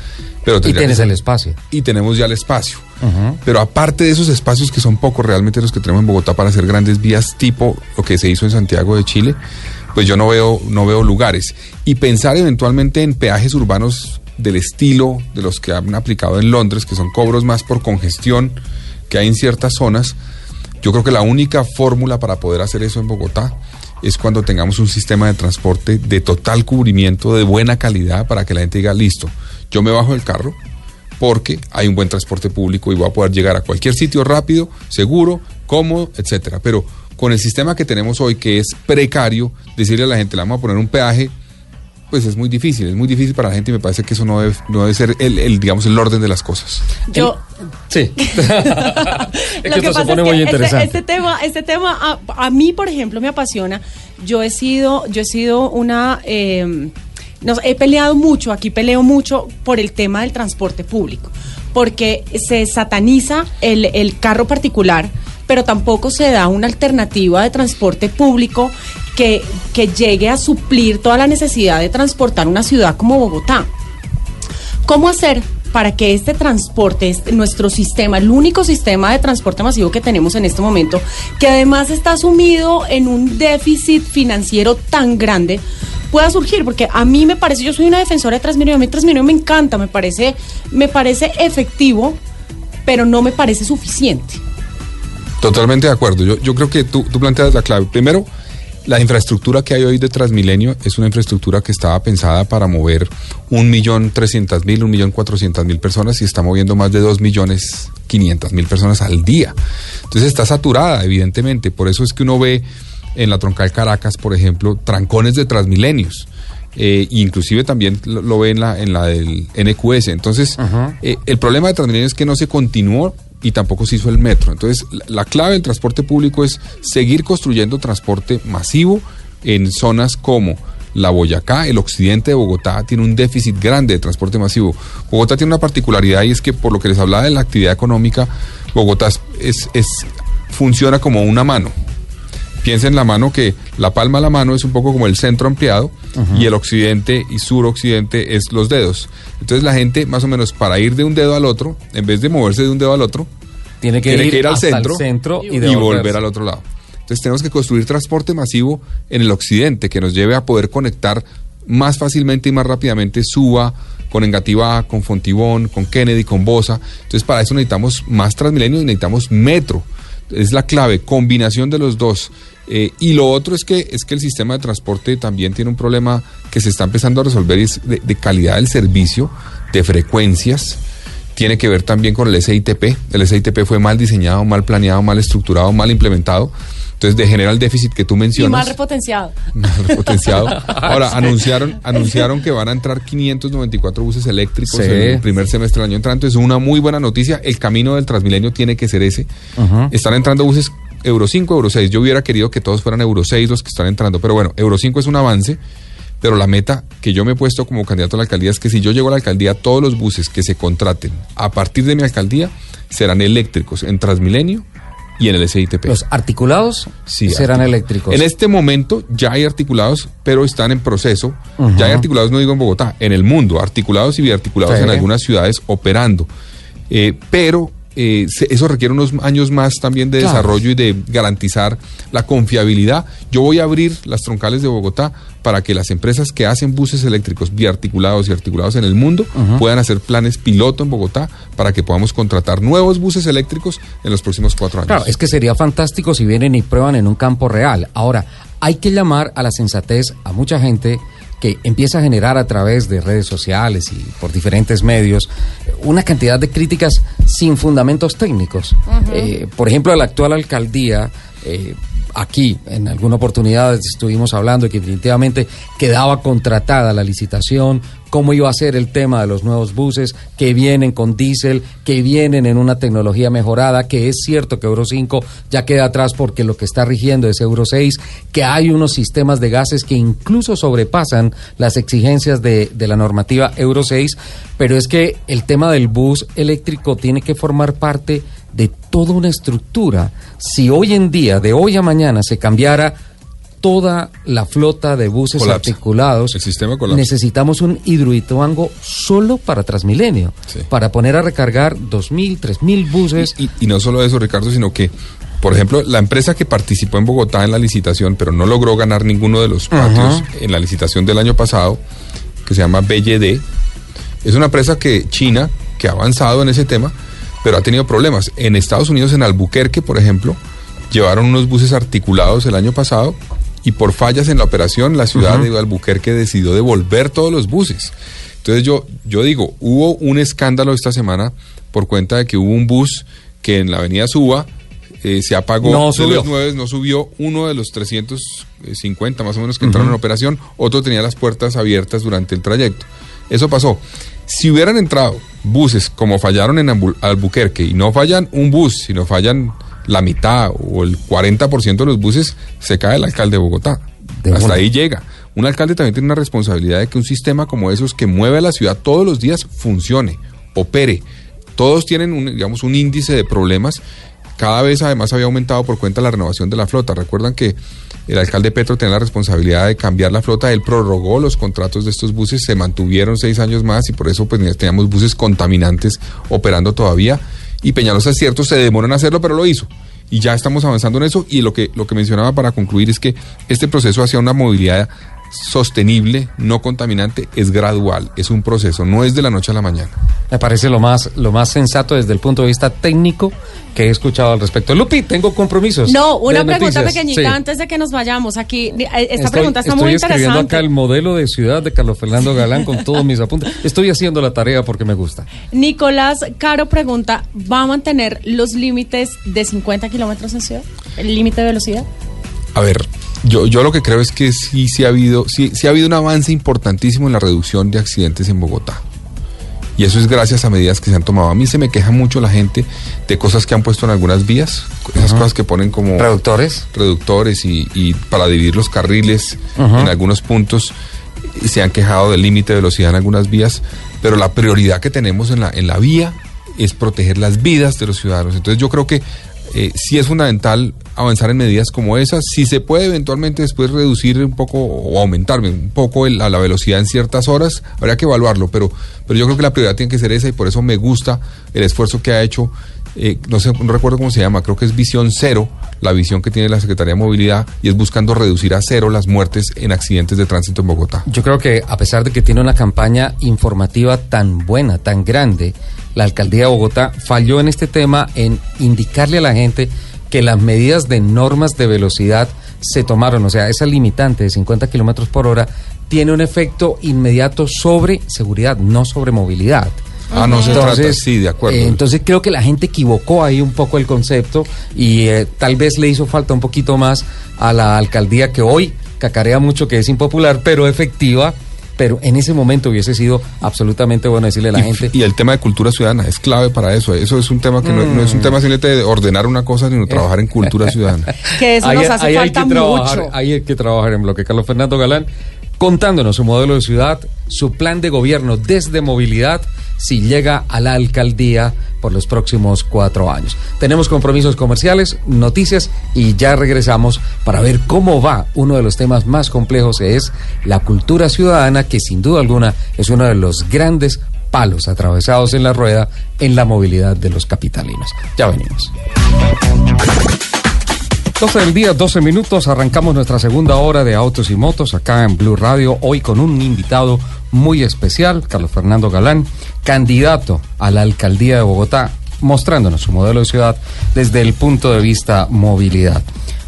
pero Y tienes el espacio. y tenemos ya el espacio. Pero aparte de esos espacios que son pocos realmente los que tenemos en Bogotá para hacer grandes vías tipo lo que se hizo en Santiago de Chile, pues yo no veo, no veo lugares. Y pensar eventualmente en peajes urbanos del estilo de los que han aplicado en Londres, que son cobros más por congestión que hay en ciertas zonas, yo creo que la única fórmula para poder hacer eso en Bogotá es cuando tengamos un sistema de transporte de total cubrimiento, de buena calidad, para que la gente diga, listo, yo me bajo del carro porque hay un buen transporte público y voy a poder llegar a cualquier sitio rápido, seguro, cómodo, etcétera. Pero con el sistema que tenemos hoy, que es precario, decirle a la gente, le vamos a poner un peaje, pues es muy difícil, es muy difícil para la gente y me parece que eso no debe, no debe ser el, el, digamos, el orden de las cosas. Yo, Sí. es Lo que que esto se pone es que muy este- interesante. Este, tema, este tema a, a mí, por ejemplo, me apasiona. Yo he sido, yo he sido una, eh, no sé, he peleado mucho, aquí peleo mucho por el tema del transporte público, porque se sataniza el, el carro particular, pero tampoco se da una alternativa de transporte público que, que llegue a suplir toda la necesidad de transportar una ciudad como Bogotá. ¿Cómo hacer para que este transporte, este- nuestro sistema, el único sistema de transporte masivo que tenemos en este momento, que además está sumido en un déficit financiero tan grande, pueda surgir? Porque a mí me parece, yo soy una defensora de Transmilenio, a mí Transmilenio me encanta, me parece, me parece efectivo, pero no me parece suficiente. Totalmente de acuerdo. Yo, yo creo que tú, tú planteas la clave. Primero, la infraestructura que hay hoy de Transmilenio es una infraestructura que estaba pensada para mover un millón trescientas mil, un millón cuatrocientas mil personas y está moviendo más de dos millones quinientas mil personas al día. Entonces está saturada, evidentemente. Por eso es que uno ve en la troncal Caracas, por ejemplo, trancones de Transmilenios. Eh, inclusive también lo, lo ve en la, en la del NQS. Entonces, eh, el problema de Transmilenio es que no se continuó y tampoco se hizo el metro. Entonces, la, la clave del transporte público es seguir construyendo transporte masivo en zonas como la Boyacá, el occidente de Bogotá, tiene un déficit grande de transporte masivo. Bogotá tiene una particularidad y es que por lo que les hablaba de la actividad económica, Bogotá es- es- funciona como una mano. Piensa en la mano que la palma de la mano es un poco como el centro ampliado y el occidente y suroccidente es los dedos. Entonces la gente más o menos para ir de un dedo al otro, en vez de moverse de un dedo al otro, Tiene que, tiene ir, que ir al centro, centro y, volver al otro lado. Entonces tenemos que construir transporte masivo en el occidente que nos lleve a poder conectar más fácilmente y más rápidamente Suba con Engativá, con Fontibón, con Kennedy, con Bosa. Entonces para eso necesitamos más Transmilenio y necesitamos metro. Es la clave, combinación de los dos. Eh, y lo otro es que, es que el sistema de transporte también tiene un problema que se está empezando a resolver es de, de calidad del servicio, de frecuencias tiene que ver también con el SITP. El SITP fue mal diseñado, mal planeado, mal estructurado, mal implementado. Entonces degenera el déficit que tú Y mencionas. más repotenciado. Mal repotenciado. Ahora, anunciaron, anunciaron que van a entrar 594 buses eléctricos Sí. en el primer semestre del año entrante. Es una muy buena noticia. El camino del Transmilenio tiene que ser ese. Están entrando buses Euro 5, Euro 6. Yo hubiera querido que todos fueran Euro 6 los que están entrando. Pero bueno, Euro 5 es un avance. Pero la meta que yo me he puesto como candidato a la alcaldía es que si yo llego a la alcaldía, todos los buses que se contraten a partir de mi alcaldía serán eléctricos en Transmilenio y en el SITP. Los articulados Sí, serán eléctricos. En este momento ya hay articulados, pero están en proceso. Ya hay articulados, no digo en Bogotá, en el mundo, articulados y biarticulados Sí. en algunas ciudades operando. Eh, pero eh, se- eso requiere unos años más también de Claro. desarrollo y de garantizar la confiabilidad. Yo voy a abrir las troncales de Bogotá para que las empresas que hacen buses eléctricos biarticulados y articulados en el mundo puedan hacer planes piloto en Bogotá para que podamos contratar nuevos buses eléctricos en los próximos cuatro años. Claro, es que sería fantástico si vienen y prueban en un campo real. Ahora, hay que llamar a la sensatez a mucha gente que empieza a generar a través de redes sociales y por diferentes medios una cantidad de críticas sin fundamentos técnicos. Eh, por ejemplo, la actual alcaldía, eh, aquí en alguna oportunidad estuvimos hablando de que definitivamente quedaba contratada la licitación, cómo iba a ser el tema de los nuevos buses que vienen con diésel, que vienen en una tecnología mejorada, que es cierto que Euro 5 ya queda atrás porque lo que está rigiendo es Euro 6, que hay unos sistemas de gases que incluso sobrepasan las exigencias de, de la normativa Euro 6, pero es que el tema del bus eléctrico tiene que formar parte de toda una estructura. Si hoy en día, de hoy a mañana, se cambiara toda la flota de buses Colapsa. articulados, El sistema colapsa. necesitamos un hidroituango solo para Transmilenio, Sí. para poner a recargar 2.000, 3.000 buses. Y, y no solo eso, Ricardo, sino que, por ejemplo, la empresa que participó en Bogotá en la licitación, pero no logró ganar ninguno de los patios en la licitación del año pasado, que se llama BYD, es una empresa que China, que ha avanzado en ese tema, pero ha tenido problemas. En Estados Unidos, en Albuquerque, por ejemplo, llevaron unos buses articulados el año pasado y por fallas en la operación, la ciudad de Albuquerque decidió devolver todos los buses. Entonces yo, yo digo, hubo un escándalo esta semana por cuenta de que hubo un bus que en la avenida Suba eh, se apagó No de subió. los nueve, no subió uno de los 350 más o menos que entraron en operación, otro tenía las puertas abiertas durante el trayecto. Eso pasó. Si hubieran entrado buses como fallaron en Albu- Albuquerque y no fallan un bus, sino fallan la mitad o el 40% de los buses, se cae el alcalde de Bogotá. De Hasta ahí llega. Un alcalde también tiene una responsabilidad de que un sistema como esos que mueve a la ciudad todos los días funcione, opere. Todos tienen un, digamos, un índice de problemas. Cada vez además había aumentado por cuenta la renovación de la flota. Recuerdan que el alcalde Petro tenía la responsabilidad de cambiar la flota. Él prorrogó los contratos de estos buses, se mantuvieron seis años más y por eso pues teníamos buses contaminantes operando todavía. Y Peñalosa es cierto, se demoró en hacerlo, pero lo hizo y ya estamos avanzando en eso y lo que lo que mencionaba para concluir es que este proceso hacia una movilidad sostenible, no contaminante, es gradual, es un proceso, no es de la noche a la mañana. Me parece lo más, lo más sensato desde el punto de vista técnico que he escuchado al respecto. Lupi, tengo compromisos. No, una pregunta noticias. pequeñita Sí. antes de que nos vayamos. Aquí, eh, esta Estoy- pregunta está estoy muy escribiendo interesante. acá el modelo de ciudad de Carlos Fernando Galán con todos mis apuntes. Estoy haciendo la tarea porque me gusta. Nicolás Caro pregunta, ¿va a mantener los límites de 50 kilómetros en ciudad? ¿El límite de velocidad? A ver, yo, yo lo que creo es que sí, sí ha habido, sí, sí ha habido un avance importantísimo en la reducción de accidentes en Bogotá. Y eso es gracias a medidas que se han tomado. A mí se me queja mucho la gente de cosas que han puesto en algunas vías, esas cosas que ponen como Reductores. reductores y, y para dividir los carriles Ajá. en algunos puntos y se han quejado del límite de velocidad en algunas vías, pero la prioridad que tenemos en la, en la vía es proteger las vidas de los ciudadanos. Entonces yo creo que eh, sí es fundamental avanzar en medidas como esas. Si se puede eventualmente después reducir un poco o aumentar un poco el- a la velocidad en ciertas horas, habría que evaluarlo, pero, pero yo creo que la prioridad tiene que ser esa y por eso me gusta el esfuerzo que ha hecho eh, no sé, no recuerdo cómo se llama, creo que es Visión Cero, la visión que tiene la Secretaría de Movilidad y es buscando reducir a cero las muertes en accidentes de tránsito en Bogotá. Yo creo que a pesar de que tiene una campaña informativa tan buena, tan grande, la alcaldía de Bogotá falló en este tema en indicarle a la gente que las medidas de normas de velocidad se tomaron, o sea, esa limitante de 50 kilómetros por hora tiene un efecto inmediato sobre seguridad, no sobre movilidad. Ah, no se trata, sí, de acuerdo. eh, entonces creo que la gente equivocó ahí un poco el concepto y eh, tal vez le hizo falta un poquito más a la alcaldía que hoy cacarea mucho que es impopular, pero efectiva. Pero en ese momento hubiese sido absolutamente bueno decirle a la y, gente. y el tema de cultura ciudadana es clave para eso. Eso es un tema que no, no Mm. es un tema simplemente de ordenar una cosa, sino trabajar en cultura ciudadana. Que eso Ahí- nos hace ahí hay falta que trabajar, mucho. Ahí hay que trabajar en bloque. Carlos Fernando Galán contándonos su modelo de ciudad, su plan de gobierno desde movilidad, si llega a la alcaldía por los próximos cuatro años. Tenemos compromisos comerciales, noticias y ya regresamos para ver cómo va uno de los temas más complejos, que es la cultura ciudadana, que sin duda alguna es uno de los grandes palos atravesados en la rueda en la movilidad de los capitalinos. Ya venimos. 12 del día, 12 minutos, arrancamos nuestra segunda hora de Autos y Motos acá en Blue Radio, hoy con un invitado muy especial, Carlos Fernando Galán, candidato a la alcaldía de Bogotá, mostrándonos su modelo de ciudad desde el punto de vista movilidad.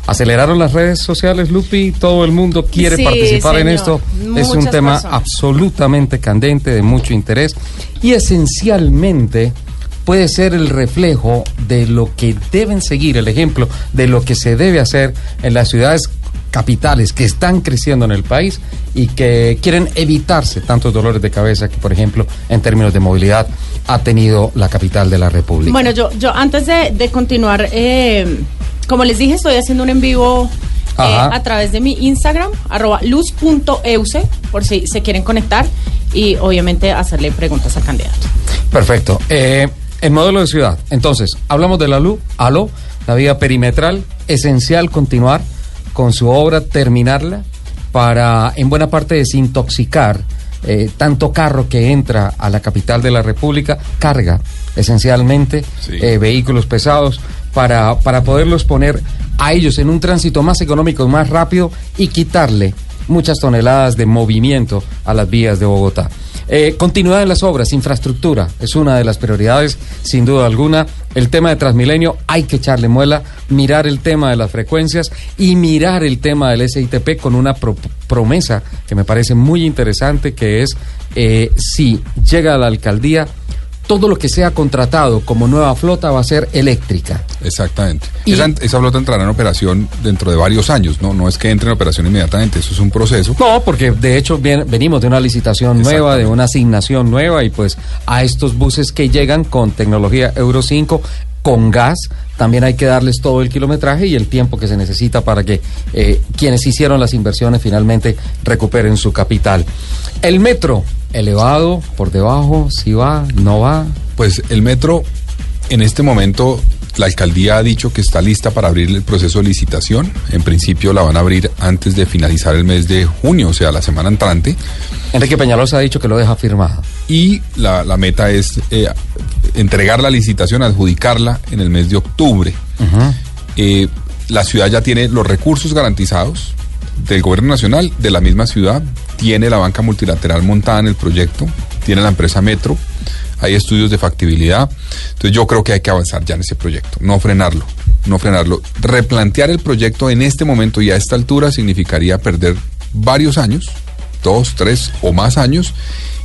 Aceleraron las redes sociales, Lupi, todo el mundo quiere Sí, participar en esto. es un tema personas. absolutamente candente, de mucho interés y esencialmente puede ser el reflejo de lo que deben seguir, el ejemplo de lo que se debe hacer en las ciudades capitales que están creciendo en el país y que quieren evitarse tantos dolores de cabeza que, por ejemplo, en términos de movilidad ha tenido la capital de la República. Bueno, yo, yo antes de, de continuar, eh, como les dije, estoy haciendo un en vivo eh, a través de mi Instagram, arroba luz.euse, por si se quieren conectar y obviamente hacerle preguntas al candidato. Perfecto. Eh, El modelo de ciudad. Entonces, hablamos de la luz, aló, la vía perimetral, esencial continuar con su obra, terminarla para en buena parte desintoxicar eh, tanto carro que entra a la capital de la República, carga esencialmente Sí. eh, vehículos pesados para, para poderlos poner a ellos en un tránsito más económico y más rápido y quitarle muchas toneladas de movimiento a las vías de Bogotá. Eh, continuidad en las obras, infraestructura, es una de las prioridades, sin duda alguna. El tema de Transmilenio hay que echarle muela, mirar el tema de las frecuencias y mirar el tema del SITP con una pro- promesa que me parece muy interesante, que es eh, si llega a la alcaldía, todo lo que sea contratado como nueva flota va a ser eléctrica. Exactamente. Y- Esa, esa flota entrará en operación dentro de varios años, ¿no? No es que entre en operación inmediatamente, eso es un proceso. No, porque de hecho bien- venimos de una licitación nueva, de una asignación nueva y pues a estos buses que llegan con tecnología Euro 5 con gas, también hay que darles todo el kilometraje y el tiempo que se necesita para que eh, quienes hicieron las inversiones finalmente recuperen su capital. El metro, elevado, por debajo, si va, no va. Pues el metro, en este momento, la alcaldía ha dicho que está lista para abrir el proceso de licitación. En principio la van a abrir antes de finalizar el mes de junio, o sea, la semana entrante. Enrique Peñalosa ha dicho que lo deja firmado. Y la, la meta es eh, entregar la licitación, adjudicarla en el mes de octubre. Eh, la ciudad ya tiene los recursos garantizados del gobierno nacional, de la misma ciudad, tiene la banca multilateral montada en el proyecto, tiene la empresa Metro, hay estudios de factibilidad. Entonces yo creo que hay que avanzar ya en ese proyecto, no frenarlo, no frenarlo. Replantear el proyecto en este momento y a esta altura significaría perder varios años, dos, tres o más años,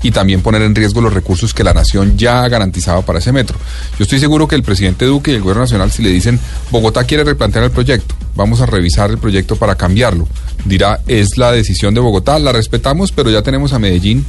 y también poner en riesgo los recursos que la nación ya ha garantizado para ese metro. Yo estoy seguro que el presidente Duque y el gobierno nacional, si le dicen Bogotá quiere replantear el proyecto, vamos a revisar el proyecto para cambiarlo, dirá es la decisión de Bogotá, la respetamos, pero ya tenemos a Medellín.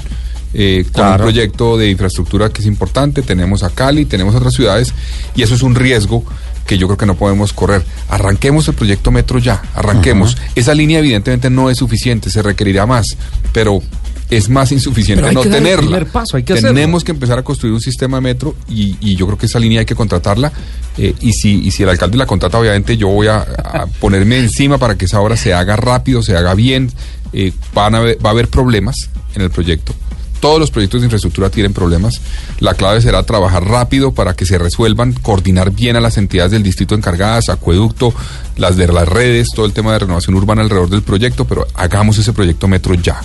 eh, con Claro. un proyecto de infraestructura que es importante, tenemos a Cali, tenemos otras ciudades y eso es un riesgo que yo creo que no podemos correr. Arranquemos el proyecto Metro ya, arranquemos. Esa línea evidentemente no es suficiente, se requerirá más, pero es más insuficiente no tenerla. primer paso, hay que hacerlo. Tenemos que empezar a construir un sistema de metro y, y yo creo que esa línea hay que contratarla eh, y, si, y si el alcalde la contrata, obviamente yo voy a, a ponerme encima para que esa obra se haga rápido, se haga bien. Eh, van a va a haber problemas en el proyecto. Todos los proyectos de infraestructura tienen problemas. La clave será trabajar rápido para que se resuelvan, coordinar bien a las entidades del distrito encargadas, acueducto, las de las redes, todo el tema de renovación urbana alrededor del proyecto, pero hagamos ese proyecto metro ya.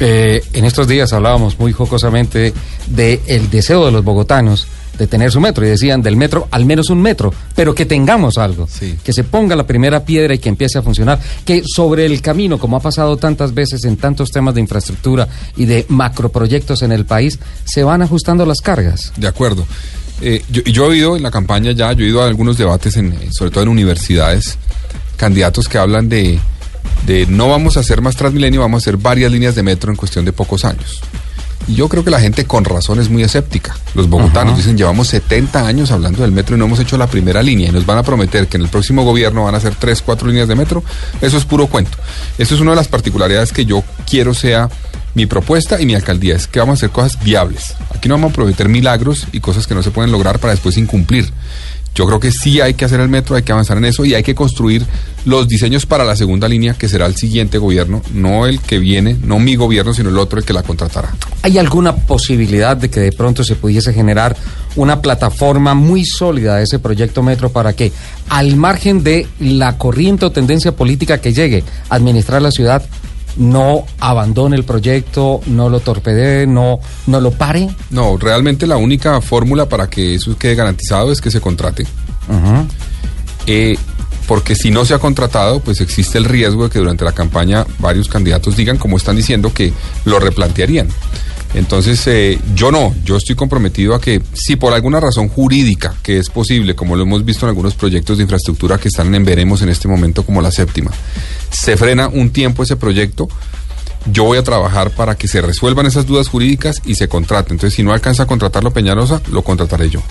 Eh, en estos días hablábamos muy jocosamente de el deseo de los bogotanos de tener su metro y decían del metro al menos un metro, pero que tengamos algo, Sí. que se ponga la primera piedra y que empiece a funcionar, que sobre el camino, como ha pasado tantas veces en tantos temas de infraestructura y de macroproyectos en el país, se van ajustando las cargas. De acuerdo. Eh, yo, y yo he oído en la campaña ya, yo he ido a algunos debates, en, eh, sobre todo en universidades, candidatos que hablan de, de no vamos a hacer más Transmilenio, vamos a hacer varias líneas de metro en cuestión de pocos años. Y yo creo que la gente con razón es muy escéptica. Los bogotanos dicen, llevamos 70 años hablando del metro y no hemos hecho la primera línea y nos van a prometer que en el próximo gobierno van a hacer 3, 4 líneas de metro. Eso es puro cuento. Eso es una de las particularidades que yo quiero sea mi propuesta y mi alcaldía, es que vamos a hacer cosas viables. Aquí no vamos a prometer milagros y cosas que no se pueden lograr para después incumplir. Yo creo que sí hay que hacer el metro, hay que avanzar en eso y hay que construir los diseños para la segunda línea, que será el siguiente gobierno, no el que viene, no mi gobierno, sino el otro el que la contratará. ¿Hay alguna posibilidad de que de pronto se pudiese generar una plataforma muy sólida de ese proyecto Metro para que, al margen de la corriente o tendencia política que llegue a administrar la ciudad, no abandone el proyecto, no lo torpedee, no, no lo pare? No, realmente la única fórmula para que eso quede garantizado es que se contrate. Eh, porque si no se ha contratado, pues existe el riesgo de que durante la campaña varios candidatos digan, como están diciendo, que lo replantearían. Entonces, eh, yo no, yo estoy comprometido a que si por alguna razón jurídica, que es posible, como lo hemos visto en algunos proyectos de infraestructura que están en veremos en este momento como la séptima, se frena un tiempo ese proyecto, yo voy a trabajar para que se resuelvan esas dudas jurídicas y se contrate. Entonces, si no alcanza a contratarlo Peñalosa, lo contrataré yo.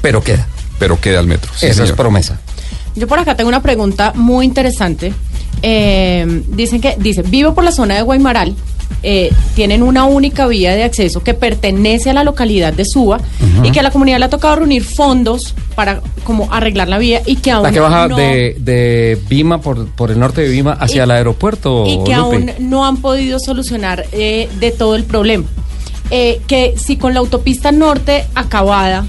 Pero queda. Pero queda el metro. sí, Esa es promesa. Yo por acá tengo una pregunta muy interesante. Eh, dicen que, dice, vivo por la zona de Guaymaral eh, tienen una única vía de acceso que pertenece a la localidad de Suba y que a la comunidad le ha tocado reunir fondos para como arreglar la vía y que aún La que baja no- de, de Vima, por, por el norte de Vima, hacia Y- el aeropuerto. y que Lupe. aún no han podido solucionar eh, de todo el problema. Eh, que si con la autopista norte acabada,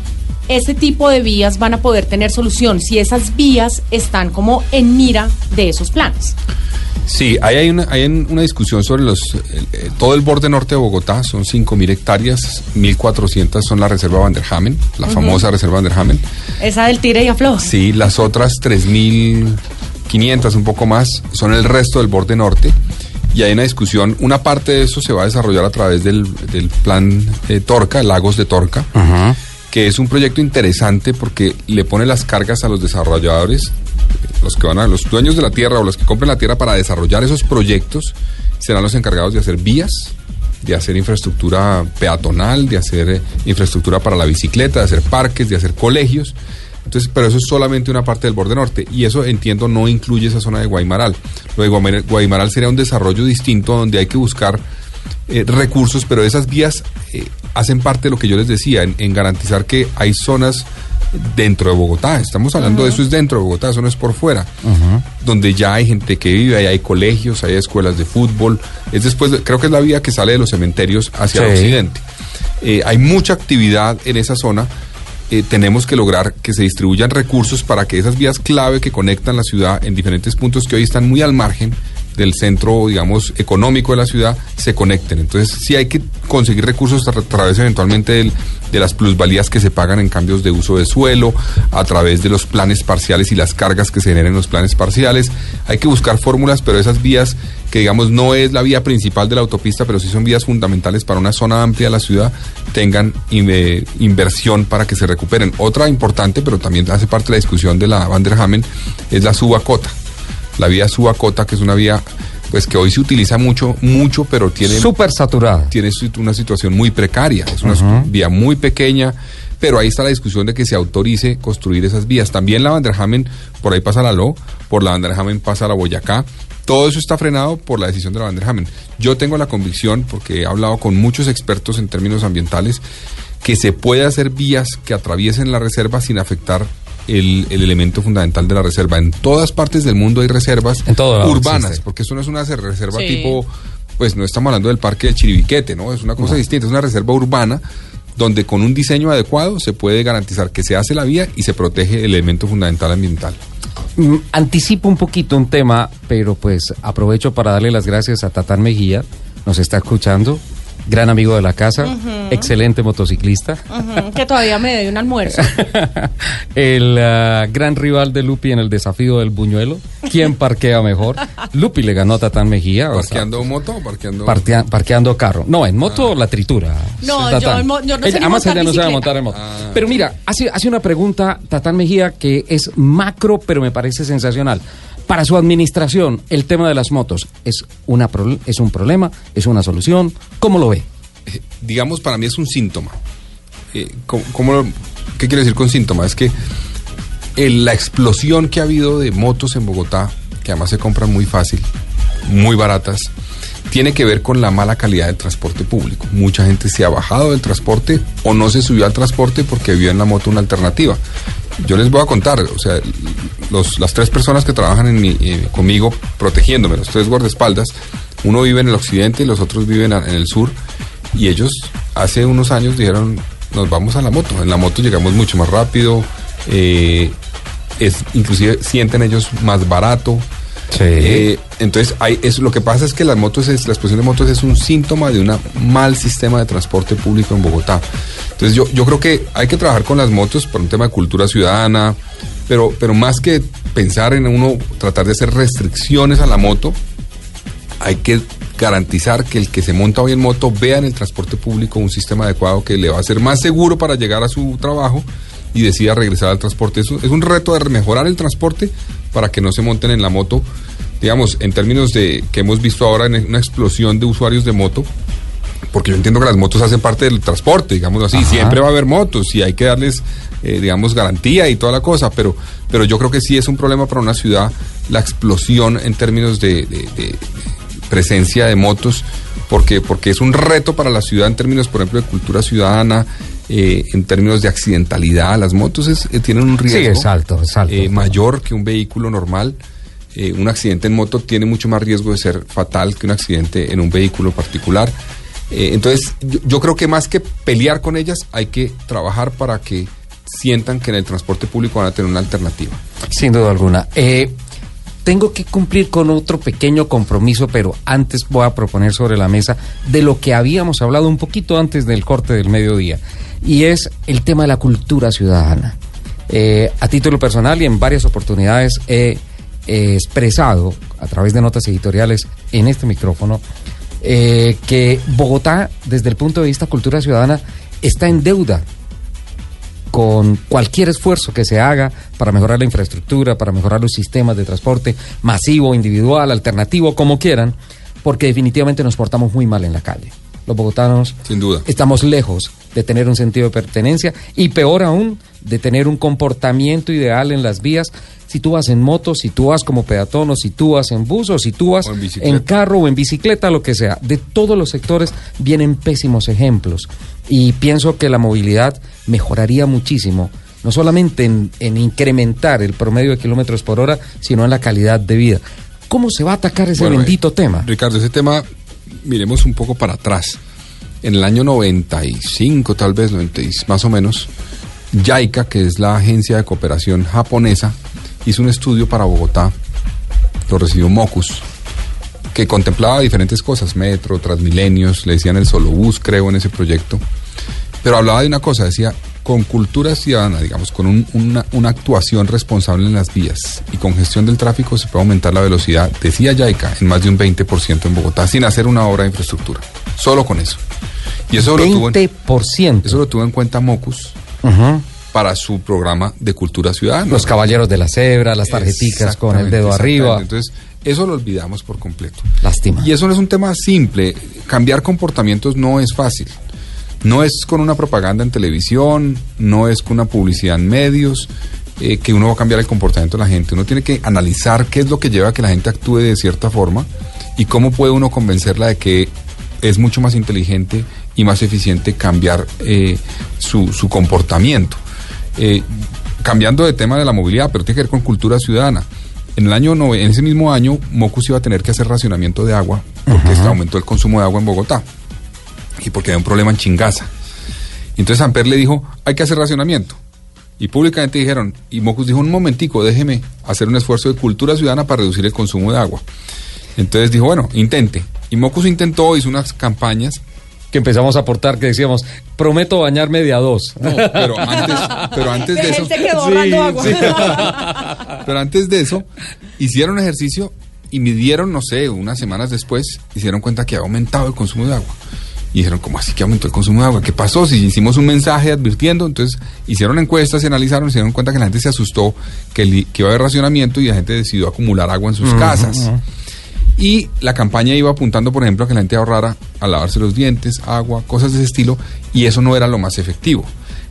ese tipo de vías van a poder tener solución, si esas vías están como en mira de esos planes. Sí, ahí hay una, hay un- una discusión sobre los el- eh, todo el borde norte de Bogotá, son 5.000 hectáreas, 1.400 son la reserva Van der Hamen, la famosa reserva Van der Hamen. Esa del tire y afloja. Sí, las otras 3.500, un poco más, son el resto del borde norte. Y hay una discusión, una parte de eso se va a desarrollar a través del, del plan eh, Torca, Lagos de Torca, Ajá. Que es un proyecto interesante porque le pone las cargas a los desarrolladores, los que van a, los dueños de la tierra o los que compren la tierra para desarrollar esos proyectos, serán los encargados de hacer vías, de hacer infraestructura peatonal, de hacer eh, infraestructura para la bicicleta, de hacer parques, de hacer colegios. Entonces, pero eso es solamente una parte del borde norte y eso entiendo no incluye esa zona de Guaymaral. Lo de Guaymaral, sería un desarrollo distinto donde hay que buscar eh, recursos, pero esas vías eh, hacen parte de lo que yo les decía, en, en garantizar que hay zonas dentro de Bogotá. Estamos hablando de eso es dentro de Bogotá, eso no es por fuera. Donde ya hay gente que vive, ahí hay colegios, hay escuelas de fútbol. Es después, de- creo que es la vía que sale de los cementerios hacia el occidente. Eh, hay mucha actividad en esa zona. Eh, tenemos que lograr que se distribuyan recursos para que esas vías clave que conectan la ciudad en diferentes puntos que hoy están muy al margen del centro, digamos, económico de la ciudad, se conecten. Entonces, sí hay que conseguir recursos a tra- través eventualmente del- de las plusvalías que se pagan en cambios de uso de suelo, a través de los planes parciales y las cargas que se generen en los planes parciales. Hay que buscar fórmulas, pero esas vías que digamos no es la vía principal de la autopista, pero sí son vías fundamentales para una zona amplia de la ciudad, tengan eh, inversión para que se recuperen. Otra importante, pero también hace parte de la discusión de la Van der Hamen, es la subacota. La vía subacota, que es una vía pues que hoy se utiliza mucho, mucho, pero tiene Súper saturada. tiene una situación muy precaria, es una vía muy pequeña, pero ahí está la discusión de que se autorice construir esas vías. También la Van der Hamen, por ahí pasa la LO, por la Van der Hamen pasa la Boyacá. Todo eso está frenado por la decisión de la Van der Hamen. Yo tengo la convicción, porque he hablado con muchos expertos en términos ambientales, que se puede hacer vías que atraviesen la reserva sin afectar el, el elemento fundamental de la reserva. En todas partes del mundo hay reservas En todo urbanas, existe. porque esto no es una reserva Sí. tipo pues no estamos hablando del parque del Chiribiquete, ¿no? Es una cosa distinta, es una reserva urbana donde con un diseño adecuado se puede garantizar que se hace la vía y se protege el elemento fundamental ambiental. Mm, Anticipo un poquito un tema, pero pues aprovecho para darle las gracias a Tatán Mejía, nos está escuchando, gran amigo de la casa, excelente motociclista, que todavía me debe un almuerzo. el ah, gran rival de Lupi en el desafío del buñuelo, ¿quién parquea mejor? Lupi le ganó a Tatán Mejía, o sea, ¿Parqueando moto o parqueando...? partea- parqueando carro. No, en moto la tritura. No, yo yo no sé Ella- ni además montar ella no sabe montar en moto. Ah. Pero mira, hace, hace una pregunta Tatán Mejía que es macro, pero me parece sensacional. Para su administración, el tema de las motos, ¿es, una ¿es un problema? ¿Es una solución? ¿Cómo lo ve? Eh, digamos, para mí es un síntoma. Eh, ¿cómo- ¿Qué quiero decir con síntoma? Es que el- la explosión que ha habido de motos en Bogotá, que además se compran muy fácil, muy baratas, tiene que ver con la mala calidad del transporte público. Mucha gente se ha bajado del transporte o no se subió al transporte porque vio en la moto una alternativa. Yo les voy a contar, o sea, los- las tres personas que trabajan en mi- eh, conmigo protegiéndome, los tres guardaespaldas, uno vive en el occidente y los otros viven en el sur, y ellos hace unos años dijeron, nos vamos a la moto, en la moto llegamos mucho más rápido, eh, es, inclusive sienten ellos más barato. Eh, entonces, hay, es, lo que pasa es que las motos es, la explosión de motos es un síntoma de un mal sistema de transporte público en Bogotá. Entonces, yo, yo creo que hay que trabajar con las motos por un tema de cultura ciudadana, pero, pero más que pensar en uno tratar de hacer restricciones a la moto, hay que garantizar que el que se monta hoy en moto vea en el transporte público un sistema adecuado que le va a ser más seguro para llegar a su trabajo y decida regresar al transporte. Es un reto de mejorar el transporte para que no se monten en la moto, digamos, en términos de que hemos visto ahora en una explosión de usuarios de moto, porque yo entiendo que las motos hacen parte del transporte, digamos así, Ajá. siempre va a haber motos y hay que darles, eh, digamos, garantía y toda la cosa, pero, pero yo creo que sí es un problema para una ciudad la explosión en términos de, de- de presencia de motos, porque, porque es un reto para la ciudad en términos, por ejemplo, de cultura ciudadana, eh, en términos de accidentalidad. Las motos es- eh, tienen un riesgo Sí, es alto, es alto. eh, mayor que un vehículo normal. Eh, un accidente en moto tiene mucho más riesgo de ser fatal que un accidente en un vehículo particular. Eh, entonces, yo, creo que más que pelear con ellas, hay que trabajar para que sientan que en el transporte público van a tener una alternativa. Sin duda alguna. Eh, tengo que cumplir con otro pequeño compromiso, pero antes voy a proponer sobre la mesa de lo que habíamos hablado un poquito antes del corte del mediodía, y es el tema de la cultura ciudadana. A título personal y en varias oportunidades he eh, expresado a través de notas editoriales en este micrófono eh, que Bogotá, desde el punto de vista cultura ciudadana, está en deuda con cualquier esfuerzo que se haga para mejorar la infraestructura, para mejorar los sistemas de transporte masivo, individual, alternativo, como quieran, porque definitivamente nos portamos muy mal en la calle. Los bogotanos Sin duda. estamos lejos de tener un sentido de pertenencia y peor aún de tener un comportamiento ideal en las vías. Si tú vas en moto, si tú vas como peatón, o si tú vas en bus, o si tú vas en carro o en bicicleta, lo que sea. De todos los sectores vienen pésimos ejemplos. Y pienso que la movilidad mejoraría muchísimo, no solamente en, en incrementar el promedio de kilómetros por hora, sino en la calidad de vida. ¿Cómo se va a atacar ese Bueno, bendito eh, tema? Ricardo, ese tema, miremos un poco para atrás. En el año 95, tal vez, 90 y- más o menos, JICA, que es la agencia de cooperación japonesa, hizo un estudio para Bogotá, lo recibió Mocus, que contemplaba diferentes cosas, metro, transmilenios, le decían el solo bus, creo, en ese proyecto. Pero hablaba de una cosa, decía, con cultura ciudadana, digamos, con un- una, una actuación responsable en las vías y con gestión del tráfico se puede aumentar la velocidad, decía Yaica, en más de un 20% en Bogotá, sin hacer una obra de infraestructura. Solo con eso. Y eso lo tuvo en, 20%. eso lo tuvo en cuenta Mocus para su programa de cultura ciudadana. Los caballeros de la cebra, las tarjeticas con el dedo arriba. Entonces, eso lo olvidamos por completo. Lástima. Y eso no es un tema simple. Cambiar comportamientos no es fácil. No es con una propaganda en televisión, no es con una publicidad en medios, eh, que uno va a cambiar el comportamiento de la gente. Uno tiene que analizar qué es lo que lleva a que la gente actúe de cierta forma y cómo puede uno convencerla de que es mucho más inteligente y más eficiente cambiar eh, su, su comportamiento. Eh, cambiando de tema de la movilidad, pero tiene que ver con cultura ciudadana. En el año nove- en ese mismo año, Mocus iba a tener que hacer racionamiento de agua porque se aumentó el consumo de agua en Bogotá y porque había un problema en Chingaza. Entonces Amper le dijo, hay que hacer racionamiento. Y públicamente dijeron, y Mocus dijo, un momentico, déjeme hacer un esfuerzo de cultura ciudadana para reducir el consumo de agua. Entonces dijo, bueno, intente. Y Mocus intentó, hizo unas campañas Que empezamos a aportar, que decíamos, prometo bañarme de a dos. No, pero antes, pero antes de eso, pero antes de eso, hicieron ejercicio y midieron, no sé, unas semanas después, dieron cuenta que había aumentado el consumo de agua. Y dijeron, ¿cómo así que aumentó el consumo de agua? ¿Qué pasó? Si hicimos un mensaje advirtiendo, entonces hicieron encuestas, se analizaron, se dieron cuenta que la gente se asustó, que, li- que iba a haber racionamiento y la gente decidió acumular agua en sus casas. Y la campaña iba apuntando, por ejemplo, a que la gente ahorrara a lavarse los dientes, agua, cosas de ese estilo, y eso no era lo más efectivo.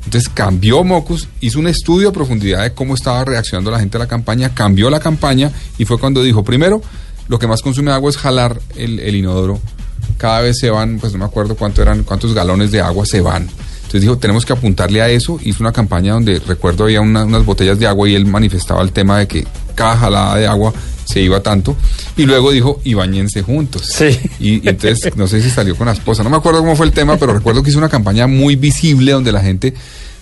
Entonces cambió Mocus, hizo un estudio a profundidad de cómo estaba reaccionando la gente a la campaña, cambió la campaña y fue cuando dijo, primero, lo que más consume agua es jalar el, el inodoro. Cada vez se van, pues no me acuerdo cuánto eran, cuántos galones de agua se van. Entonces dijo, tenemos que apuntarle a eso. Hizo una campaña donde, recuerdo, había una- unas botellas de agua y él manifestaba el tema de que cada jalada de agua se iba tanto. Y luego dijo, y bañense juntos. Sí. Y, y entonces, no sé si salió con la esposa, no me acuerdo cómo fue el tema, pero recuerdo que hizo una campaña muy visible donde la gente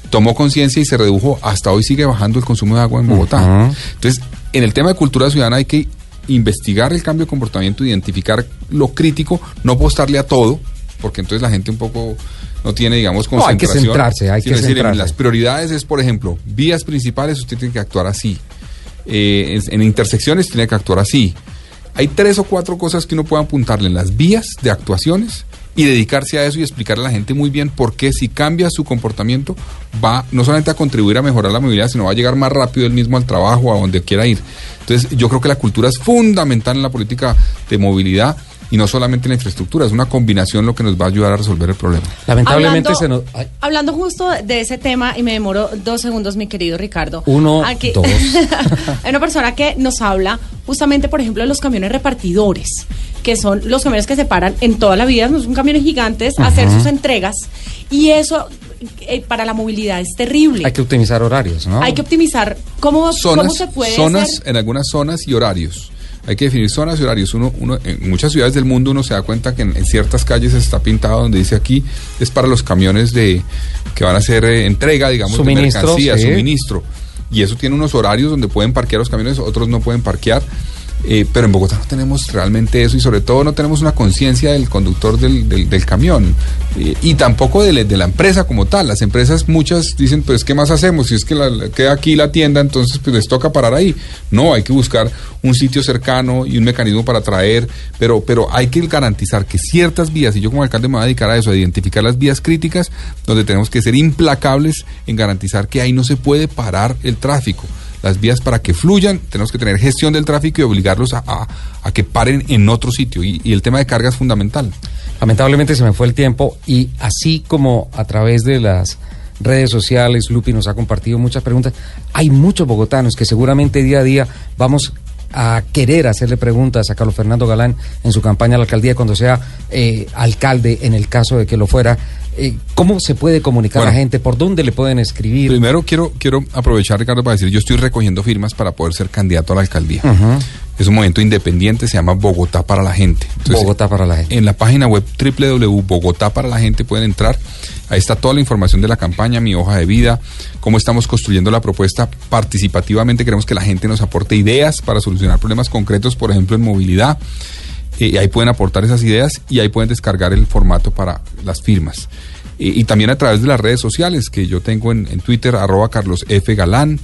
tomó conciencia y se redujo. Hasta hoy sigue bajando el consumo de agua en Bogotá. Entonces, en el tema de cultura ciudadana hay que investigar el cambio de comportamiento, identificar lo crítico, no apostarle a todo, porque entonces la gente un poco no tiene, digamos, No, hay que concentración. centrarse, hay que decir, en centrarse. las prioridades es, por ejemplo, vías principales, usted tiene que actuar así. Eh, es- en intersecciones tiene que actuar así. Hay tres o cuatro cosas que uno puede apuntarle en las vías de actuaciones y dedicarse a eso y explicarle a la gente muy bien por qué si cambia su comportamiento va no solamente a contribuir a mejorar la movilidad, sino va a llegar más rápido él mismo al trabajo, a donde quiera ir. Entonces yo creo que la cultura es fundamental en la política de movilidad y no solamente en la infraestructura, es una combinación lo que nos va a ayudar a resolver el problema. Lamentablemente hablando, se nos... ay, hablando justo de ese tema, y me demoro dos segundos, mi querido Ricardo. Uno, Aquí- dos. Hay una persona que nos habla justamente, por ejemplo, de los camiones repartidores. que son los camiones que se paran en toda la vida, son camiones gigantes, a hacer sus entregas. Y eso eh, para la movilidad es terrible. Hay que optimizar horarios, ¿no? Hay que optimizar cómo, cómo zonas, se puede zonas hacer. en algunas zonas y horarios. Hay que definir zonas y horarios. Uno, uno, en muchas ciudades del mundo uno se da cuenta que en, en ciertas calles está pintado donde dice aquí es para los camiones de que van a hacer eh, entrega, digamos, Suministro, de mercancía, sí. suministro. Y eso tiene unos horarios donde pueden parquear los camiones, otros no pueden parquear. Eh, pero en Bogotá no tenemos realmente eso y sobre todo no tenemos una conciencia del conductor del, del- del camión Eh, y tampoco de, la- empresa como tal. Las empresas muchas dicen, pues, ¿qué más hacemos? Si es que la- queda aquí la tienda, entonces pues les toca parar ahí. No, hay que buscar un sitio cercano y un mecanismo para traer, pero, pero hay que garantizar que ciertas vías, y yo como alcalde me voy a dedicar a eso, a identificar las vías críticas, donde tenemos que ser implacables en garantizar que ahí no se puede parar el tráfico las vías para que fluyan, tenemos que tener gestión del tráfico y obligarlos a, a- que paren en otro sitio. Y, y el tema de carga es fundamental. Lamentablemente se me fue el tiempo y así como a través de las redes sociales, Lupi nos ha compartido muchas preguntas, hay muchos bogotanos que seguramente día a día vamos a querer hacerle preguntas a Carlos Fernando Galán en su campaña a la alcaldía cuando sea eh, alcalde, en el caso de que lo fuera. Eh, ¿Cómo se puede comunicar a la gente? ¿Por dónde le pueden escribir? Primero quiero, quiero aprovechar, Ricardo, para decir, yo estoy recogiendo firmas para poder ser candidato a la alcaldía. Es un movimiento independiente, se llama Bogotá para la gente. Entonces, Bogotá para la gente. En la página web www.bogotá para la gente pueden entrar. Ahí está toda la información de la campaña, mi hoja de vida, cómo estamos construyendo la propuesta participativamente. Queremos que la gente nos aporte ideas para solucionar problemas concretos, por ejemplo, en movilidad. Eh, ahí pueden aportar esas ideas y ahí pueden descargar el formato para las firmas. Y también a través de las redes sociales que yo tengo en, en Twitter, arroba Carlos F. Galán,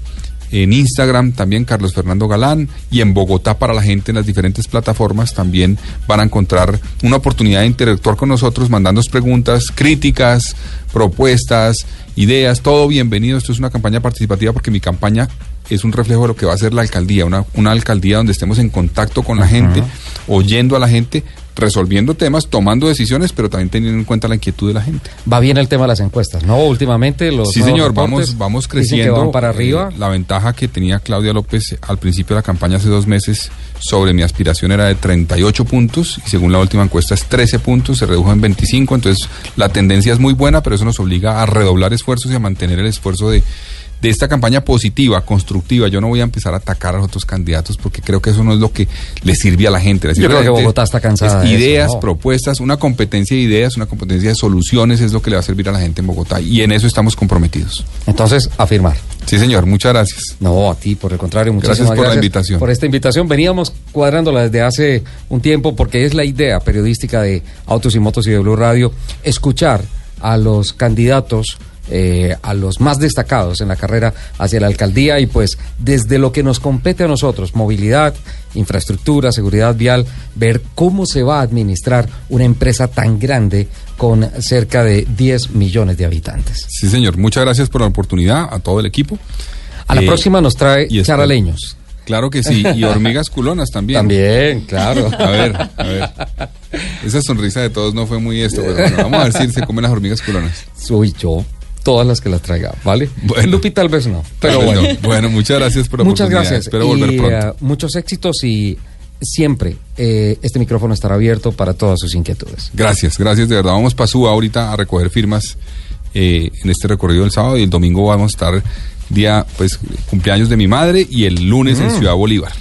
en Instagram también Carlos Fernando Galán y en Bogotá para la gente en las diferentes plataformas también van a encontrar una oportunidad de interactuar con nosotros, mandándonos preguntas, críticas, propuestas, ideas, todo bienvenido. Esto es una campaña participativa porque mi campaña es un reflejo de lo que va a ser la alcaldía, una, una alcaldía donde estemos en contacto con la gente, oyendo a la gente, resolviendo temas, tomando decisiones, pero también teniendo en cuenta la inquietud de la gente. Va bien el tema de las encuestas, ¿no? Últimamente los Sí, señor, vamos, vamos creciendo. para arriba. Eh, la ventaja que tenía Claudia López al principio de la campaña hace dos meses sobre mi aspiración era de 38 puntos y según la última encuesta es 13 puntos, se redujo en 25, entonces la tendencia es muy buena, pero eso nos obliga a redoblar esfuerzos y a mantener el esfuerzo de, de esta campaña positiva, constructiva. Yo no voy a empezar a atacar a los otros candidatos porque creo que eso no es lo que le sirve a la gente. Yo creo que Bogotá está cansada es de eso, ideas, ¿no? propuestas, una competencia de ideas, una competencia de soluciones es lo que le va a servir a la gente en Bogotá y en eso estamos comprometidos. Entonces, afirmar. Sí, señor, muchas gracias. No, a ti, por el contrario, Gracias gracias. por la invitación. Por esta invitación. Veníamos cuadrándola desde hace un tiempo porque es la idea periodística de Autos y Motos y de Blue Radio escuchar a los candidatos. Eh, a los más destacados en la carrera hacia la alcaldía y pues desde lo que nos compete a nosotros, movilidad, infraestructura, seguridad vial, ver cómo se va a administrar una empresa tan grande con cerca de 10 millones de habitantes. Sí, señor, muchas gracias por la oportunidad a todo el equipo. A la Eh, próxima nos trae y charaleños. Claro que sí, y hormigas culonas también. También, claro. A ver, a ver. Esa sonrisa de todos no fue muy esto, pero bueno, vamos a ver si se comen las hormigas culonas. Soy yo. Todas las que las traiga, ¿vale? Bueno. Lupi tal vez no, pero bueno. no. Bueno, muchas gracias por Muchas gracias. Espero y, volver pronto. eh, muchos éxitos y siempre eh, este micrófono estará abierto para todas sus inquietudes. Gracias, gracias de verdad. Vamos para Suba ahorita a recoger firmas eh, en este recorrido del sábado y el domingo vamos a estar día, pues, cumpleaños de mi madre y el lunes en Ciudad Bolívar.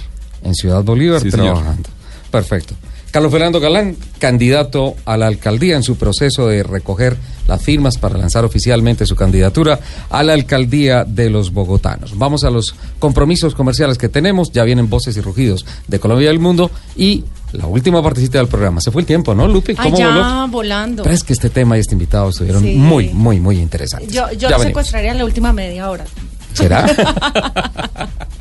En Ciudad Bolívar Sí, señor. trabajando. Perfecto. Carlos Fernando Galán, candidato a la alcaldía en su proceso de recoger las firmas para lanzar oficialmente su candidatura a la alcaldía de los bogotanos. Vamos a los compromisos comerciales que tenemos. Ya vienen voces y rugidos de Colombia y del mundo. Y la última partecita del programa. Se fue el tiempo, ¿no, Lupi? Ay, ¿Cómo ya, voló? volando. Pero es que este tema y este invitado estuvieron Sí. muy, muy, muy interesantes. Yo, yo Ya secuestraría en la última media hora. ¿Será?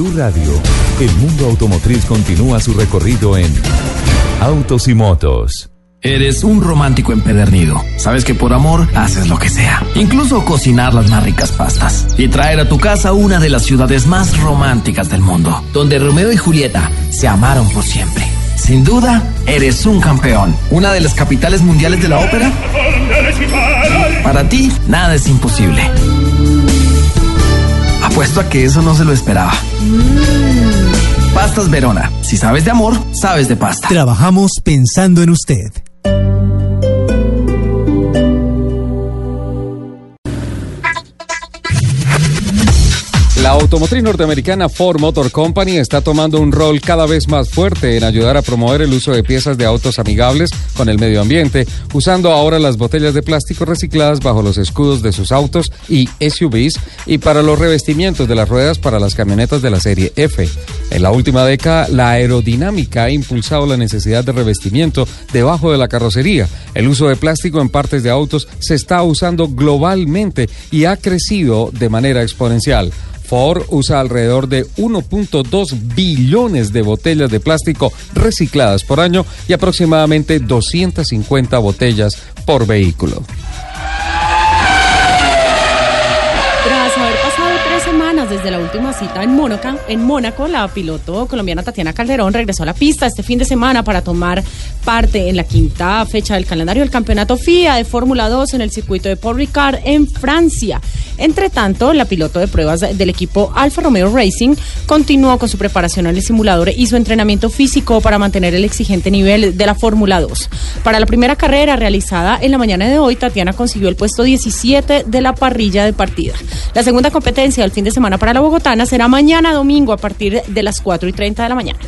Blue Radio, el mundo automotriz continúa su recorrido en Autos y Motos. Eres un romántico empedernido. Sabes que por amor haces lo que sea. Incluso cocinar las más ricas pastas. Y traer a tu casa una de las ciudades más románticas del mundo. Donde Romeo y Julieta se amaron por siempre. Sin duda, eres un campeón. Una de las capitales mundiales de la ópera. Para ti, nada es imposible. Apuesto a que eso no se lo esperaba. Pastas Verona. Si sabes de amor, sabes de pasta. Trabajamos pensando en usted. La automotriz norteamericana Ford Motor Company está tomando un rol cada vez más fuerte en ayudar a promover el uso de piezas de autos amigables con el medio ambiente, usando ahora las botellas de plástico recicladas bajo los escudos de sus autos y SUVs y para los revestimientos de las ruedas para las camionetas de la serie F. En la última década, la aerodinámica ha impulsado la necesidad de revestimiento debajo de la carrocería. El uso de plástico en partes de autos se está usando globalmente y ha crecido de manera exponencial. Ford usa alrededor de 1.2 billones de botellas de plástico recicladas por año y aproximadamente 250 botellas por vehículo. Tras haber pasado tres semanas desde la última cita en Mónaco, en Mónaco, la piloto colombiana Tatiana Calderón regresó a la pista este fin de semana para tomar parte en la quinta fecha del calendario del campeonato FIA de Fórmula 2 en el circuito de Paul Ricard en Francia. Entre tanto, la piloto de pruebas del equipo Alfa Romeo Racing continuó con su preparación en el simulador y su entrenamiento físico para mantener el exigente nivel de la Fórmula 2. Para la primera carrera realizada en la mañana de hoy, Tatiana consiguió el puesto 17 de la parrilla de partida. La segunda competencia del fin de semana para la bogotana será mañana domingo a partir de las 4 y 30 de la mañana.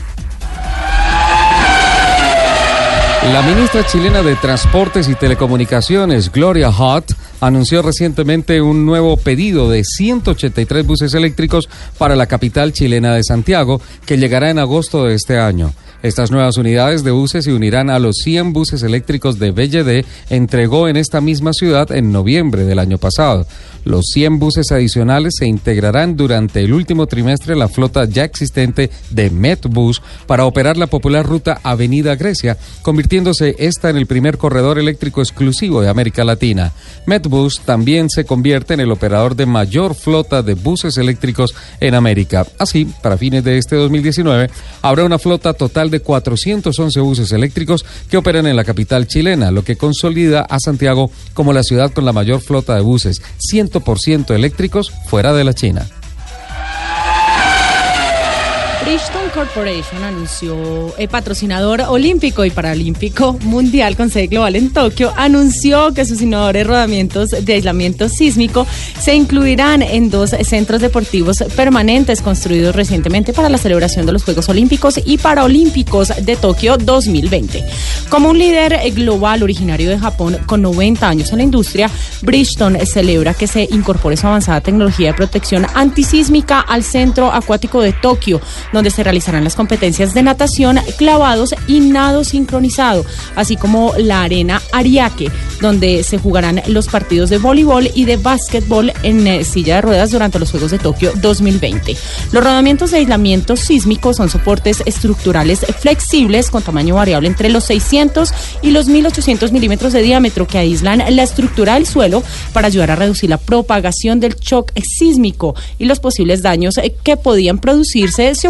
La ministra chilena de Transportes y Telecomunicaciones, Gloria Hutt, anunció recientemente un nuevo pedido de 183 buses eléctricos para la capital chilena de Santiago, que llegará en agosto de este año. Estas nuevas unidades de buses se unirán a los 100 buses eléctricos de BLD entregó en esta misma ciudad en noviembre del año pasado. Los 100 buses adicionales se integrarán durante el último trimestre en la flota ya existente de Metbus para operar la popular ruta Avenida Grecia, convirtiéndose esta en el primer corredor eléctrico exclusivo de América Latina. Metbus también se convierte en el operador de mayor flota de buses eléctricos en América. Así, para fines de este 2019, habrá una flota total de 411 buses eléctricos que operan en la capital chilena, lo que consolida a Santiago como la ciudad con la mayor flota de buses, 100% eléctricos fuera de la China. Bridgestone Corporation anunció, el patrocinador olímpico y paralímpico mundial con sede global en Tokio, anunció que sus innovadores rodamientos de aislamiento sísmico se incluirán en dos centros deportivos permanentes construidos recientemente para la celebración de los Juegos Olímpicos y Paralímpicos de Tokio 2020. Como un líder global originario de Japón con 90 años en la industria, Bridgestone celebra que se incorpore su avanzada tecnología de protección antisísmica al centro acuático de Tokio, donde se realizarán las competencias de natación, clavados y nado sincronizado, así como la arena Ariake, donde se jugarán los partidos de voleibol y de básquetbol en eh, silla de ruedas durante los Juegos de Tokio 2020. Los rodamientos de aislamiento sísmico son soportes estructurales flexibles con tamaño variable entre los 600 y los 1800 milímetros de diámetro que aíslan la estructura del suelo para ayudar a reducir la propagación del shock sísmico y los posibles daños eh, que podían producirse si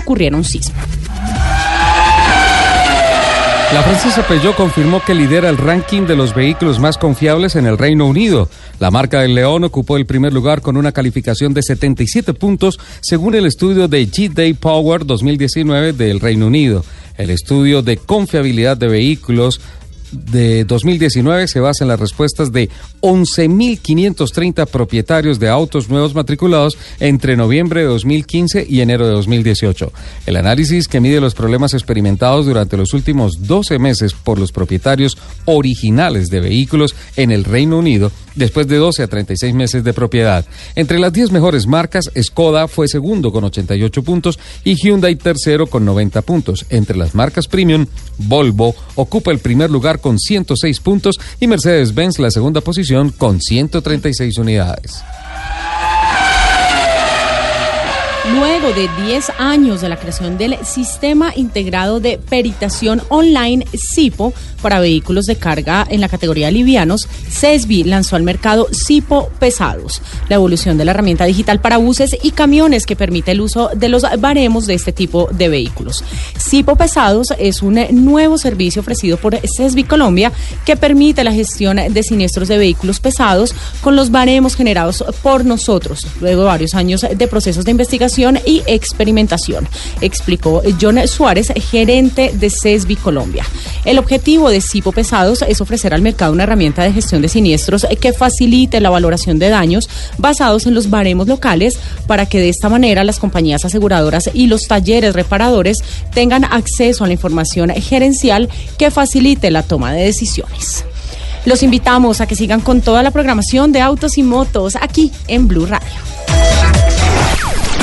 La francesa Peugeot confirmó que lidera el ranking de los vehículos más confiables en el Reino Unido. La marca del León ocupó el primer lugar con una calificación de 77 puntos según el estudio de G-Day Power 2019 del Reino Unido. El estudio de confiabilidad de vehículos de 2019 se basa en las respuestas de 11.530 propietarios de autos nuevos matriculados entre noviembre de 2015 y enero de 2018. El análisis que mide los problemas experimentados durante los últimos 12 meses por los propietarios originales de vehículos en el Reino Unido después de 12 a 36 meses de propiedad. Entre las 10 mejores marcas, Skoda fue segundo con 88 puntos y Hyundai tercero con 90 puntos. Entre las marcas premium, Volvo ocupa el primer lugar con 106 puntos y Mercedes-Benz la segunda posición con 136 unidades. Luego de 10 años de la creación del Sistema Integrado de Peritación Online SIPO para vehículos de carga en la categoría livianos, CESBI lanzó al mercado SIPO Pesados, la evolución de la herramienta digital para buses y camiones que permite el uso de los baremos de este tipo de vehículos. SIPO Pesados es un nuevo servicio ofrecido por CESBI Colombia que permite la gestión de siniestros de vehículos pesados con los baremos generados por nosotros, luego de varios años de procesos de investigación y experimentación, explicó John Suárez, gerente de CESBI Colombia. El objetivo de Cipo Pesados es ofrecer al mercado una herramienta de gestión de siniestros que facilite la valoración de daños basados en los baremos locales para que de esta manera las compañías aseguradoras y los talleres reparadores tengan acceso a la información gerencial que facilite la toma de decisiones. Los invitamos a que sigan con toda la programación de autos y motos aquí en Blue Radio.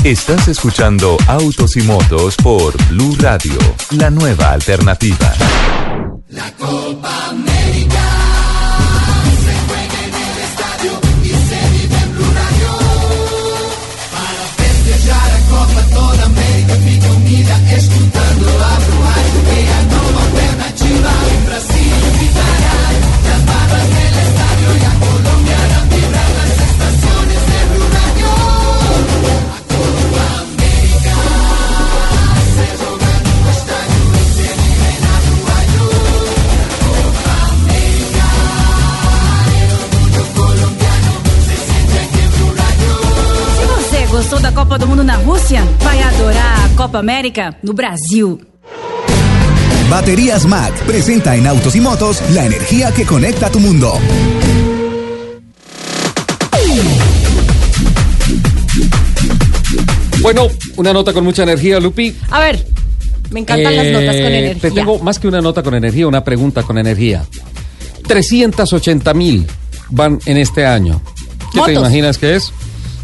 Estás escuchando Autos y Motos por Blue Radio, la nueva alternativa. La Copa do Mundo na Rússia, vai adorar a Copa América no Brasil. Baterías Mac presenta en Autos y Motos la energía que conecta tu mundo. Bueno, una nota con mucha energía, Lupi. A ver, me encantan las notas con Eh, energía. Te tengo más que una nota con energía, una pregunta con energía. 380 mil van en este año. ¿Qué te imaginas que es?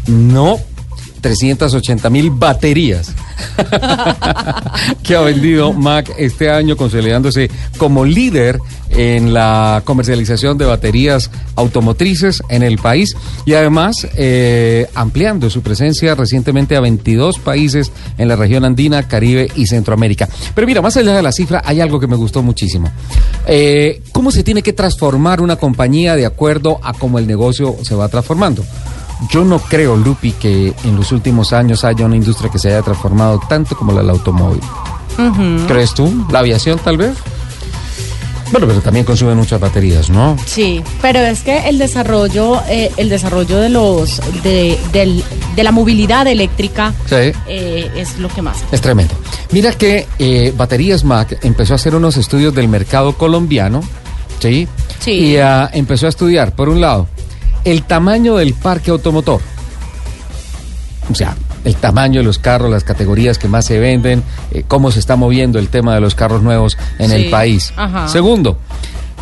No, 380 mil baterías que ha vendido Mac este año, consolidándose como líder en la comercialización de baterías automotrices en el país y además eh, ampliando su presencia recientemente a 22 países en la región andina, Caribe y Centroamérica. Pero mira, más allá de la cifra, hay algo que me gustó muchísimo. Eh, ¿Cómo se tiene que transformar una compañía de acuerdo a cómo el negocio se va transformando? Yo no creo, Lupi, que en los últimos años haya una industria que se haya transformado tanto como la del automóvil. ¿Crees tú? ¿La aviación tal vez? Bueno, pero también consume muchas baterías, ¿no? Sí, pero es que el desarrollo, eh, el desarrollo de los de, del- de la movilidad eléctrica Sí. eh, es lo que más. Es tremendo. Mira que eh, Baterías Mac empezó a hacer unos estudios del mercado colombiano, ¿sí? Sí. Y ah, empezó a estudiar, por un lado, el tamaño del parque automotor. O sea, el tamaño de los carros, las categorías que más se venden, eh, cómo se está moviendo el tema de los carros nuevos en Sí. el país. Ajá. Segundo,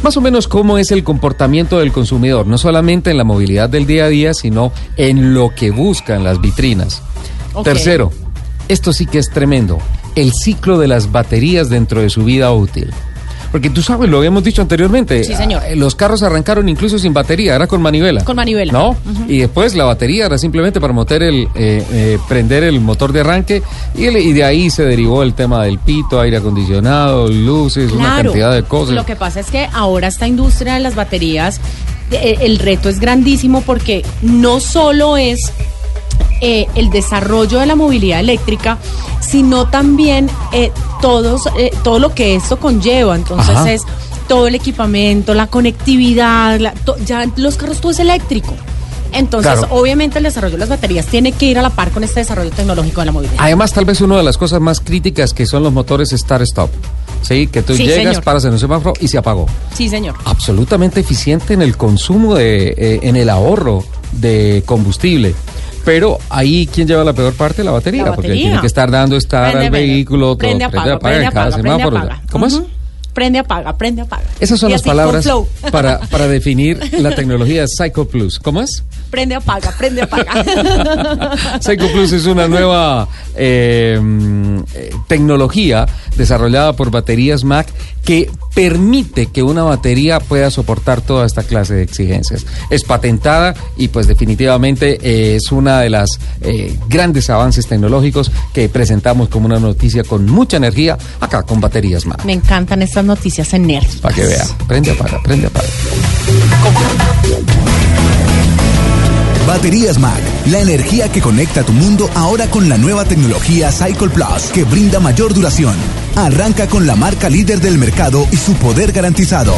más o menos cómo es el comportamiento del consumidor, no solamente en la movilidad del día a día, sino en lo que buscan las vitrinas. Tercero, esto sí que es tremendo, el ciclo de las baterías dentro de su vida útil. Porque tú sabes, lo habíamos dicho anteriormente. Sí, señor. ah, Los carros arrancaron incluso sin batería, era con manivela. Con manivela. ¿No? Y después la batería era simplemente para motor el, eh, eh, prender el motor de arranque y, el- y de ahí se derivó el tema del pito, aire acondicionado, luces, una cantidad de cosas. Lo que pasa es que ahora esta industria de las baterías, eh, el reto es grandísimo porque no solo es eh, el desarrollo de la movilidad eléctrica, sino también eh, todos, eh, todo lo que esto conlleva. Entonces Ajá. es todo el equipamiento, la conectividad, la- to- ya los carros todo es eléctrico. Entonces, Claro. obviamente el desarrollo de las baterías tiene que ir a la par con este desarrollo tecnológico de la movilidad. Además, tal vez una de las cosas más críticas que son los motores start-stop. Sí, que tú Sí, llegas, señor. paras en un semáforo y se apagó. Sí, señor. absolutamente eficiente en el consumo de, eh, en el ahorro de combustible. Pero ahí, ¿quién lleva la peor parte? La batería, La porque batería. tiene que estar dando estar Prende, al prende. vehículo, todo, Prende, apaga, apaga prende, en cada apaga, prende, semáforo. apaga. ¿Cómo es? Ujú. Prende, apaga, prende, apaga. Esas son Y las palabras para, para definir la tecnología Psycho Plus. ¿Cómo es? Prende, apaga, prende, apaga. Psycho Plus es una nueva eh, tecnología desarrollada por baterías Mac que permite que una batería pueda soportar toda esta clase de exigencias. Es patentada y pues definitivamente eh, es una de las eh, grandes avances tecnológicos que presentamos como una noticia con mucha energía acá con baterías Mac. Me encantan estas noticias en Nerd. Para que vea. Prende, apaga, prende, apaga. Baterías Mac, la energía que conecta tu mundo ahora con la nueva tecnología Cycle Plus que brinda mayor duración. Arranca con la marca líder del mercado y su poder garantizado.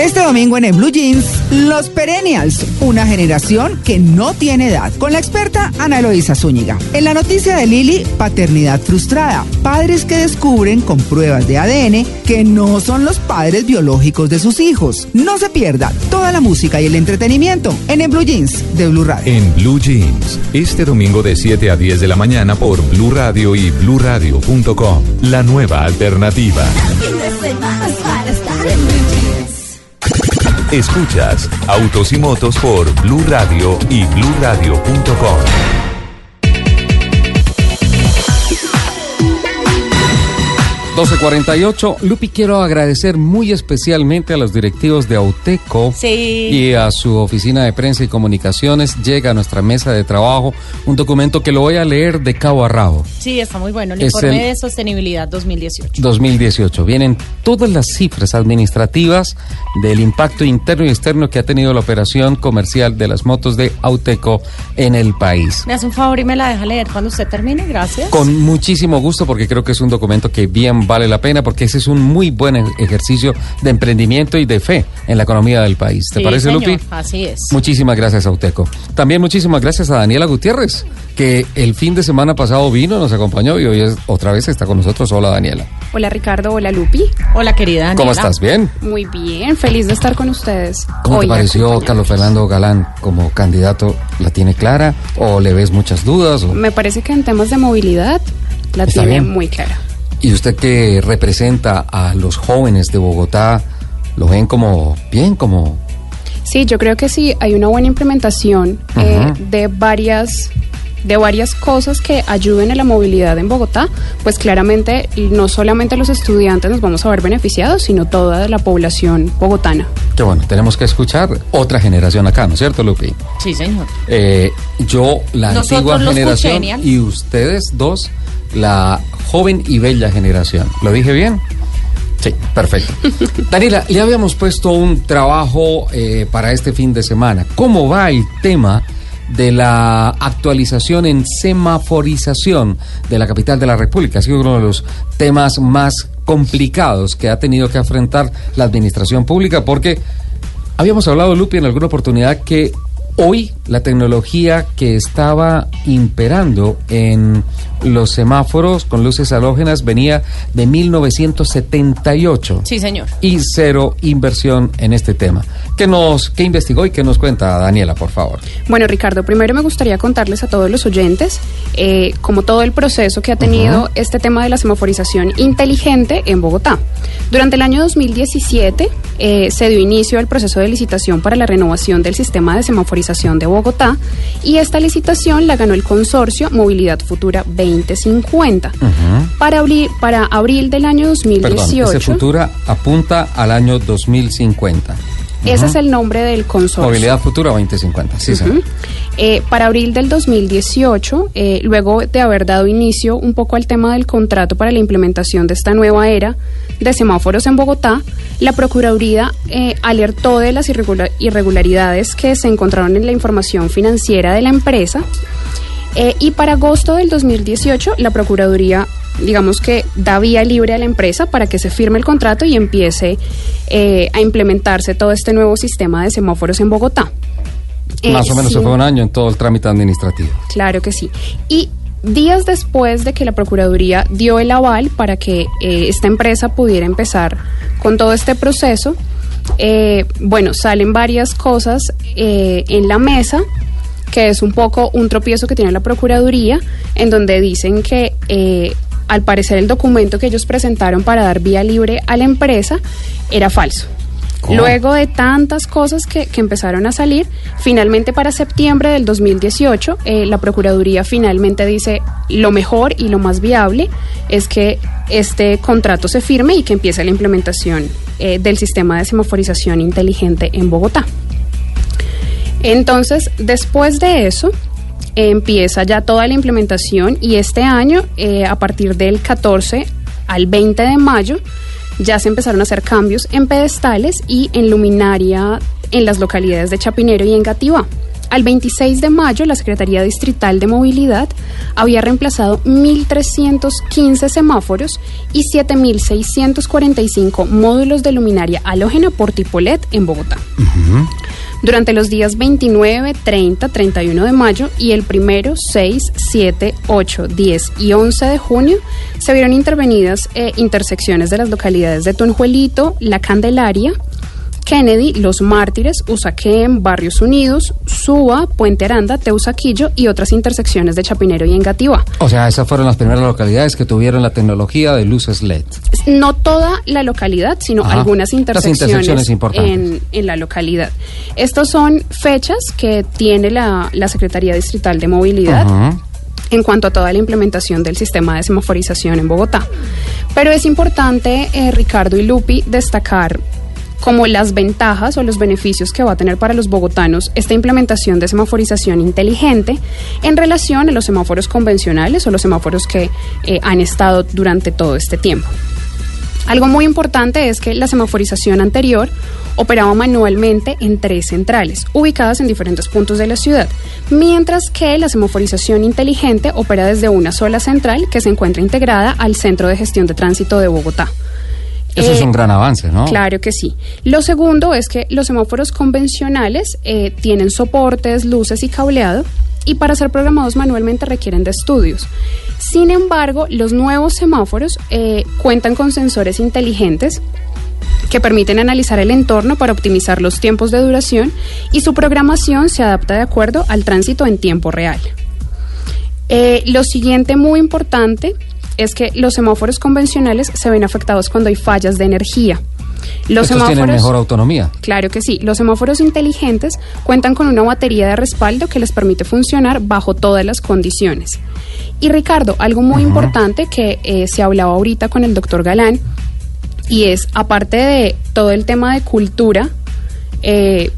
Este domingo en el Blue Jeans, los Perennials, una generación que no tiene edad, con la experta Ana Eloisa Zúñiga. En la noticia de Lili, paternidad frustrada, padres que descubren con pruebas de ADN que no son los padres biológicos de sus hijos. No se pierda toda la música y el entretenimiento en el Blue Jeans de Blue Radio. En Blue Jeans, este domingo de 7 a 10 de la mañana por Blue Radio y bluradio.com. La nueva alternativa. Escuchas Autos y Motos por Blue Radio y bluradio.com. 1248. Lupi, quiero agradecer muy especialmente a los directivos de Auteco Sí. y a su oficina de prensa y comunicaciones. Llega a nuestra mesa de trabajo un documento que lo voy a leer de cabo a rabo. Sí, está muy bueno. El Es informe el- de sostenibilidad 2018. 2018. Vienen todas las cifras administrativas del impacto interno y externo que ha tenido la operación comercial de las motos de Auteco en el país. Me hace un favor y me la deja leer cuando usted termine. Gracias. Con muchísimo gusto porque creo que es un documento que bien vale la pena porque ese es un muy buen e- ejercicio de emprendimiento y de fe en la economía del país. ¿Te Sí, parece, señor, Lupi? Así es. Muchísimas gracias, Auteco. También muchísimas gracias a Daniela Gutiérrez, que el fin de semana pasado vino, nos acompañó y hoy es- otra vez está con nosotros. Hola, Daniela. Hola Ricardo, hola Lupi. Hola querida Daniela. ¿Cómo estás? ¿Bien? Muy bien, feliz de estar con ustedes. ¿Cómo Hoy te pareció. Carlos Fernando Galán como candidato? ¿La tiene clara o le ves muchas dudas? o- Me parece que en temas de movilidad la Está tiene bien. muy clara. ¿Y usted que representa a los jóvenes de Bogotá, lo ven como bien, como Sí, yo creo que sí, hay una buena implementación eh, de varias de varias cosas que ayuden a la movilidad en Bogotá, pues claramente no solamente los estudiantes nos vamos a ver beneficiados, sino toda la población bogotana. que bueno, tenemos que escuchar otra generación acá, ¿no es cierto, Lupi? Sí, señor. Eh, yo, la Nosotros antigua generación, y ustedes dos, la joven y bella generación. ¿Lo dije bien? Sí, perfecto. Daniela, le habíamos puesto un trabajo eh, para este fin de semana. ¿Cómo va el tema de la actualización en semaforización de la capital de la República? Ha sido uno de los temas más complicados que ha tenido que afrontar la administración pública porque Habíamos hablado, Lupi, en alguna oportunidad que hoy la tecnología que estaba imperando en los semáforos con luces halógenas venía de 1978 Sí, señor. y cero inversión en este tema. ¿Qué nos qué investigó y qué nos cuenta Daniela, por favor? Bueno, Ricardo, primero me gustaría contarles a todos los oyentes eh, como todo el proceso que ha tenido este tema de la semaforización inteligente en Bogotá. Durante el año 2017 eh, se dio inicio al proceso de licitación para la renovación del sistema de semaforización de Bogotá y esta licitación la ganó el consorcio Movilidad Futura 2050. Para, abril, para abril del año 2018... Perdón, ese futura apunta al año 2050. Ese Ujú. es el nombre del consorcio. Movilidad Futura 2050. Sí. Eh, para abril del 2018, eh, luego de haber dado inicio un poco al tema del contrato para la implementación de esta nueva era de semáforos en Bogotá, la Procuraduría eh, alertó de las irregula- irregularidades que se encontraron en la información financiera de la empresa eh, y para agosto del 2018 la Procuraduría digamos que da vía libre a la empresa para que se firme el contrato y empiece eh, a implementarse todo este nuevo sistema de semáforos en Bogotá. Eh, Más o menos se fue un año en todo el trámite administrativo. Claro que sí. Y días después de que la Procuraduría dio el aval para que eh, esta empresa pudiera empezar con todo este proceso, eh, bueno, salen varias cosas eh, en la mesa que es un poco un tropiezo que tiene la Procuraduría, en donde dicen que al parecer el documento que ellos presentaron para dar vía libre a la empresa era falso. Luego de tantas cosas que, que empezaron a salir, finalmente para septiembre del 2018, eh, la Procuraduría finalmente dice lo mejor y lo más viable es que este contrato se firme y que empiece la implementación eh, del sistema de semaforización inteligente en Bogotá. Entonces, después de eso, empieza ya toda la implementación y este año, eh, a partir del 14 al 20 de mayo, ya se empezaron a hacer cambios en pedestales y en luminaria en las localidades de Chapinero y Engativá. Al 26 de mayo, la Secretaría Distrital de Movilidad había reemplazado 1.315 semáforos y 7.645 módulos de luminaria halógena por tipo LED en Bogotá. Durante los días 29, 30, 31 de mayo y el primero, 6, 7, 8, 10 y 11 de junio se vieron intervenidas eh, intersecciones de las localidades de Tunjuelito, La Candelaria, Kennedy, Los Mártires, Usaquén, Barrios Unidos, Suba, Puente Aranda, Teusaquillo y otras intersecciones de Chapinero y Engativá. O sea, esas fueron las primeras localidades que tuvieron la tecnología de luces LED. No toda la localidad, sino Ajá. algunas intersecciones, intersecciones importantes. en, en la localidad. Estas son fechas que tiene la, la Secretaría Distrital de Movilidad en cuanto a toda la implementación del sistema de semaforización en Bogotá. Pero es importante, eh, Ricardo y Lupi, destacar como las ventajas o los beneficios que va a tener para los bogotanos esta implementación de semaforización inteligente en relación a los semáforos convencionales o los semáforos que eh, han estado durante todo este tiempo. Algo muy importante es que la semaforización anterior operaba manualmente en tres centrales, ubicadas en diferentes puntos de la ciudad, mientras que la semaforización inteligente opera desde una sola central que se encuentra integrada al Centro de Gestión de Tránsito de Bogotá. Eso es Eh, un gran avance, ¿no? Claro que sí. Lo segundo es que los semáforos convencionales eh, tienen soportes, luces y cableado y para ser programados manualmente requieren de estudios. Sin embargo, los nuevos semáforos eh, cuentan con sensores inteligentes que permiten analizar el entorno para optimizar los tiempos de duración y su programación se adapta de acuerdo al tránsito en tiempo real. Eh, lo siguiente muy importante es que los semáforos convencionales se ven afectados cuando hay fallas de energía. Los Estos tienen semáforos, mejor autonomía. claro que sí, los semáforos inteligentes cuentan con una batería de respaldo que les permite funcionar bajo todas las condiciones. Y Ricardo, algo muy importante que eh, se hablaba ahorita con el doctor Galán, y es, aparte de todo el tema de cultura eh,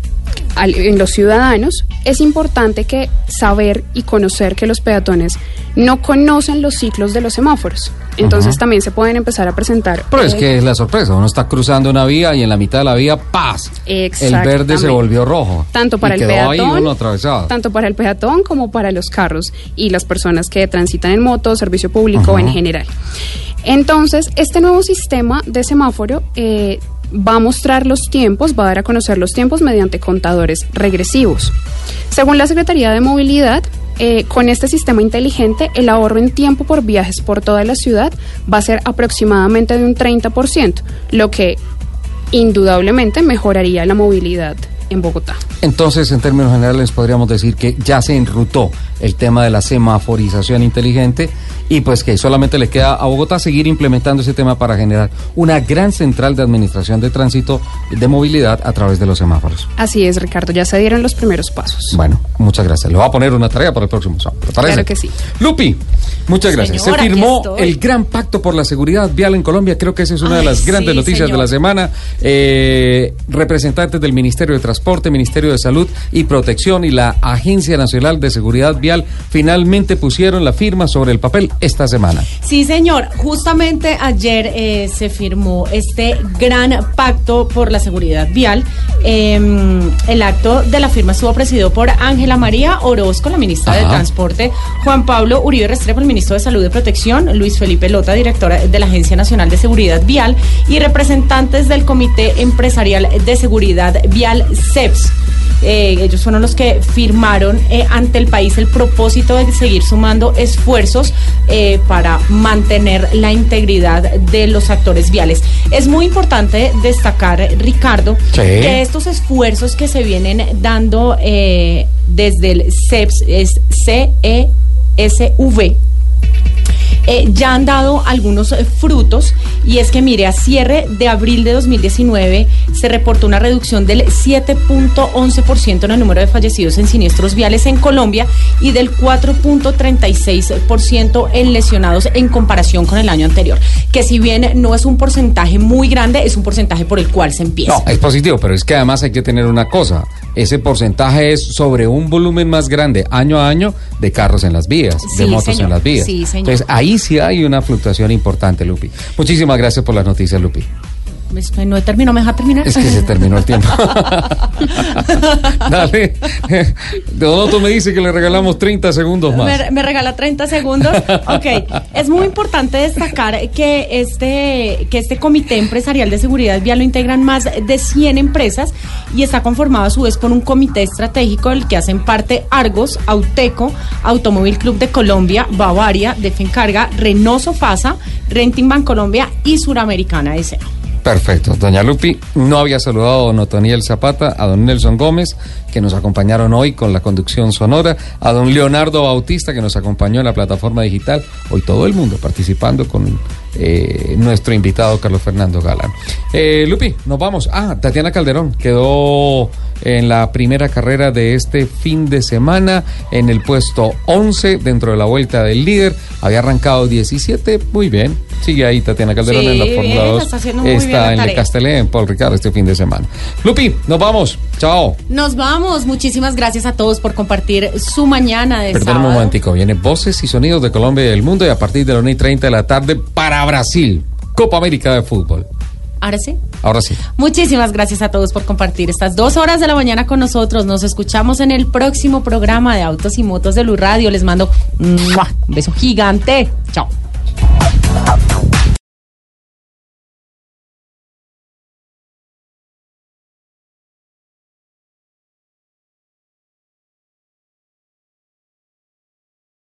al- en los ciudadanos, es importante que saber y conocer que los peatones no conocen los ciclos de los semáforos. Entonces también se pueden empezar a presentar. Pero es eh, que es la sorpresa. Uno está cruzando una vía y en la mitad de la vía, ¡paz! El verde se volvió rojo. tanto para Y el quedó ahí peatón, uno atravesado. tanto para el peatón como para los carros y las personas que transitan en moto, servicio público en general. Entonces, este nuevo sistema de semáforo eh, va a mostrar los tiempos, va a dar a conocer los tiempos mediante contadores regresivos. Según la Secretaría de Movilidad, eh, con este sistema inteligente, el ahorro en tiempo por viajes por toda la ciudad va a ser aproximadamente de un 30%, lo que indudablemente mejoraría la movilidad en Bogotá. Entonces, en términos generales, podríamos decir que ya se enrutó el tema de la semaforización inteligente y pues que solamente le queda a Bogotá seguir implementando ese tema para generar una gran central de administración de tránsito de movilidad a través de los semáforos. Así es, Ricardo, ya se dieron los primeros pasos. Bueno, muchas gracias. Le voy a poner una tarea para el próximo sábado. ¿Te parece? Claro que sí. Lupi, muchas gracias. Señora, Se firmó el gran pacto por la seguridad vial en Colombia. Creo que esa es una de las grandes sí, noticias de la semana. Eh, representantes del Ministerio de Transporte, Ministerio de Salud y Protección y la Agencia Nacional de Seguridad Vial finalmente pusieron la firma sobre el papel esta semana. Sí, señor. Justamente ayer eh, se firmó este gran pacto por la seguridad vial. Eh, el acto de la firma estuvo presidido por Ángela María Orozco, la ministra de. Transporte, Juan Pablo Uribe Restrepo, el ministro de Salud y Protección, Luis Felipe Lota, directora de la Agencia Nacional de Seguridad Vial, y representantes del Comité Empresarial de Seguridad Vial, CEPS. Eh, ellos fueron los que firmaron eh, ante el país el propósito de seguir sumando esfuerzos eh, para mantener la integridad de los actores viales. Es muy importante destacar, Ricardo, Sí. que estos esfuerzos que se vienen dando desde el CEPS, es CESV, eh, ya han dado algunos eh, frutos y es que mire, a cierre de abril de 2019 se reportó una reducción del 7.11% en el número de fallecidos en siniestros viales en Colombia y del 4.36% en lesionados en comparación con el año anterior, que si bien no es un porcentaje muy grande, es un porcentaje por el cual se empieza. No, es positivo, pero es que además hay que tener una cosa. Ese porcentaje es sobre un volumen más grande año a año de carros en las vías, de motos señor. en las vías. Sí, señor. Entonces ahí sí hay una fluctuación importante, Lupi. Muchísimas gracias por las noticias, Lupi. Que no terminó, me deja terminar. Es que se terminó el tiempo. Dale. Donoto me dice que le regalamos 30 segundos más. Me, me regala 30 segundos. Ok, es muy importante destacar que este, que este comité empresarial de seguridad vial lo integran más de 100 empresas y está conformado a su vez por un comité estratégico del que hacen parte Argos, Auteco, Automóvil Club de Colombia, Bavaria, Defencarga, Renault Sofasa, Renting Bank Colombia y Suramericana S.A. Perfecto. Doña Lupi no había saludado a don Otoniel Zapata, a don Nelson Gómez, que nos acompañaron hoy con la conducción sonora, a don Leonardo Bautista, que nos acompañó en la plataforma digital. Hoy todo el mundo participando con eh, nuestro invitado Carlos Fernando Galán. Eh, Lupi, nos vamos. Ah, Tatiana Calderón quedó en la primera carrera de este fin de semana en el puesto 11 dentro de la vuelta del líder. Había arrancado 17, muy bien. Sigue ahí Tatiana Calderón Sí, en la Fórmula 2. está Está en tarea. Castellé, en Paul Ricard este fin de semana. Lupi, nos vamos. Chao. Nos vamos. Muchísimas gracias a todos por compartir su mañana de Perdón un sábado. momentico. Viene Voces y Sonidos de Colombia y del Mundo y a partir de las 1 y 30 de la tarde para Brasil. Copa América de Fútbol. Ahora sí. Ahora sí. Muchísimas gracias a todos por compartir estas dos horas de la mañana con nosotros. Nos escuchamos en el próximo programa de Autos y Motos de Lu Radio. Les mando un beso gigante. Chao.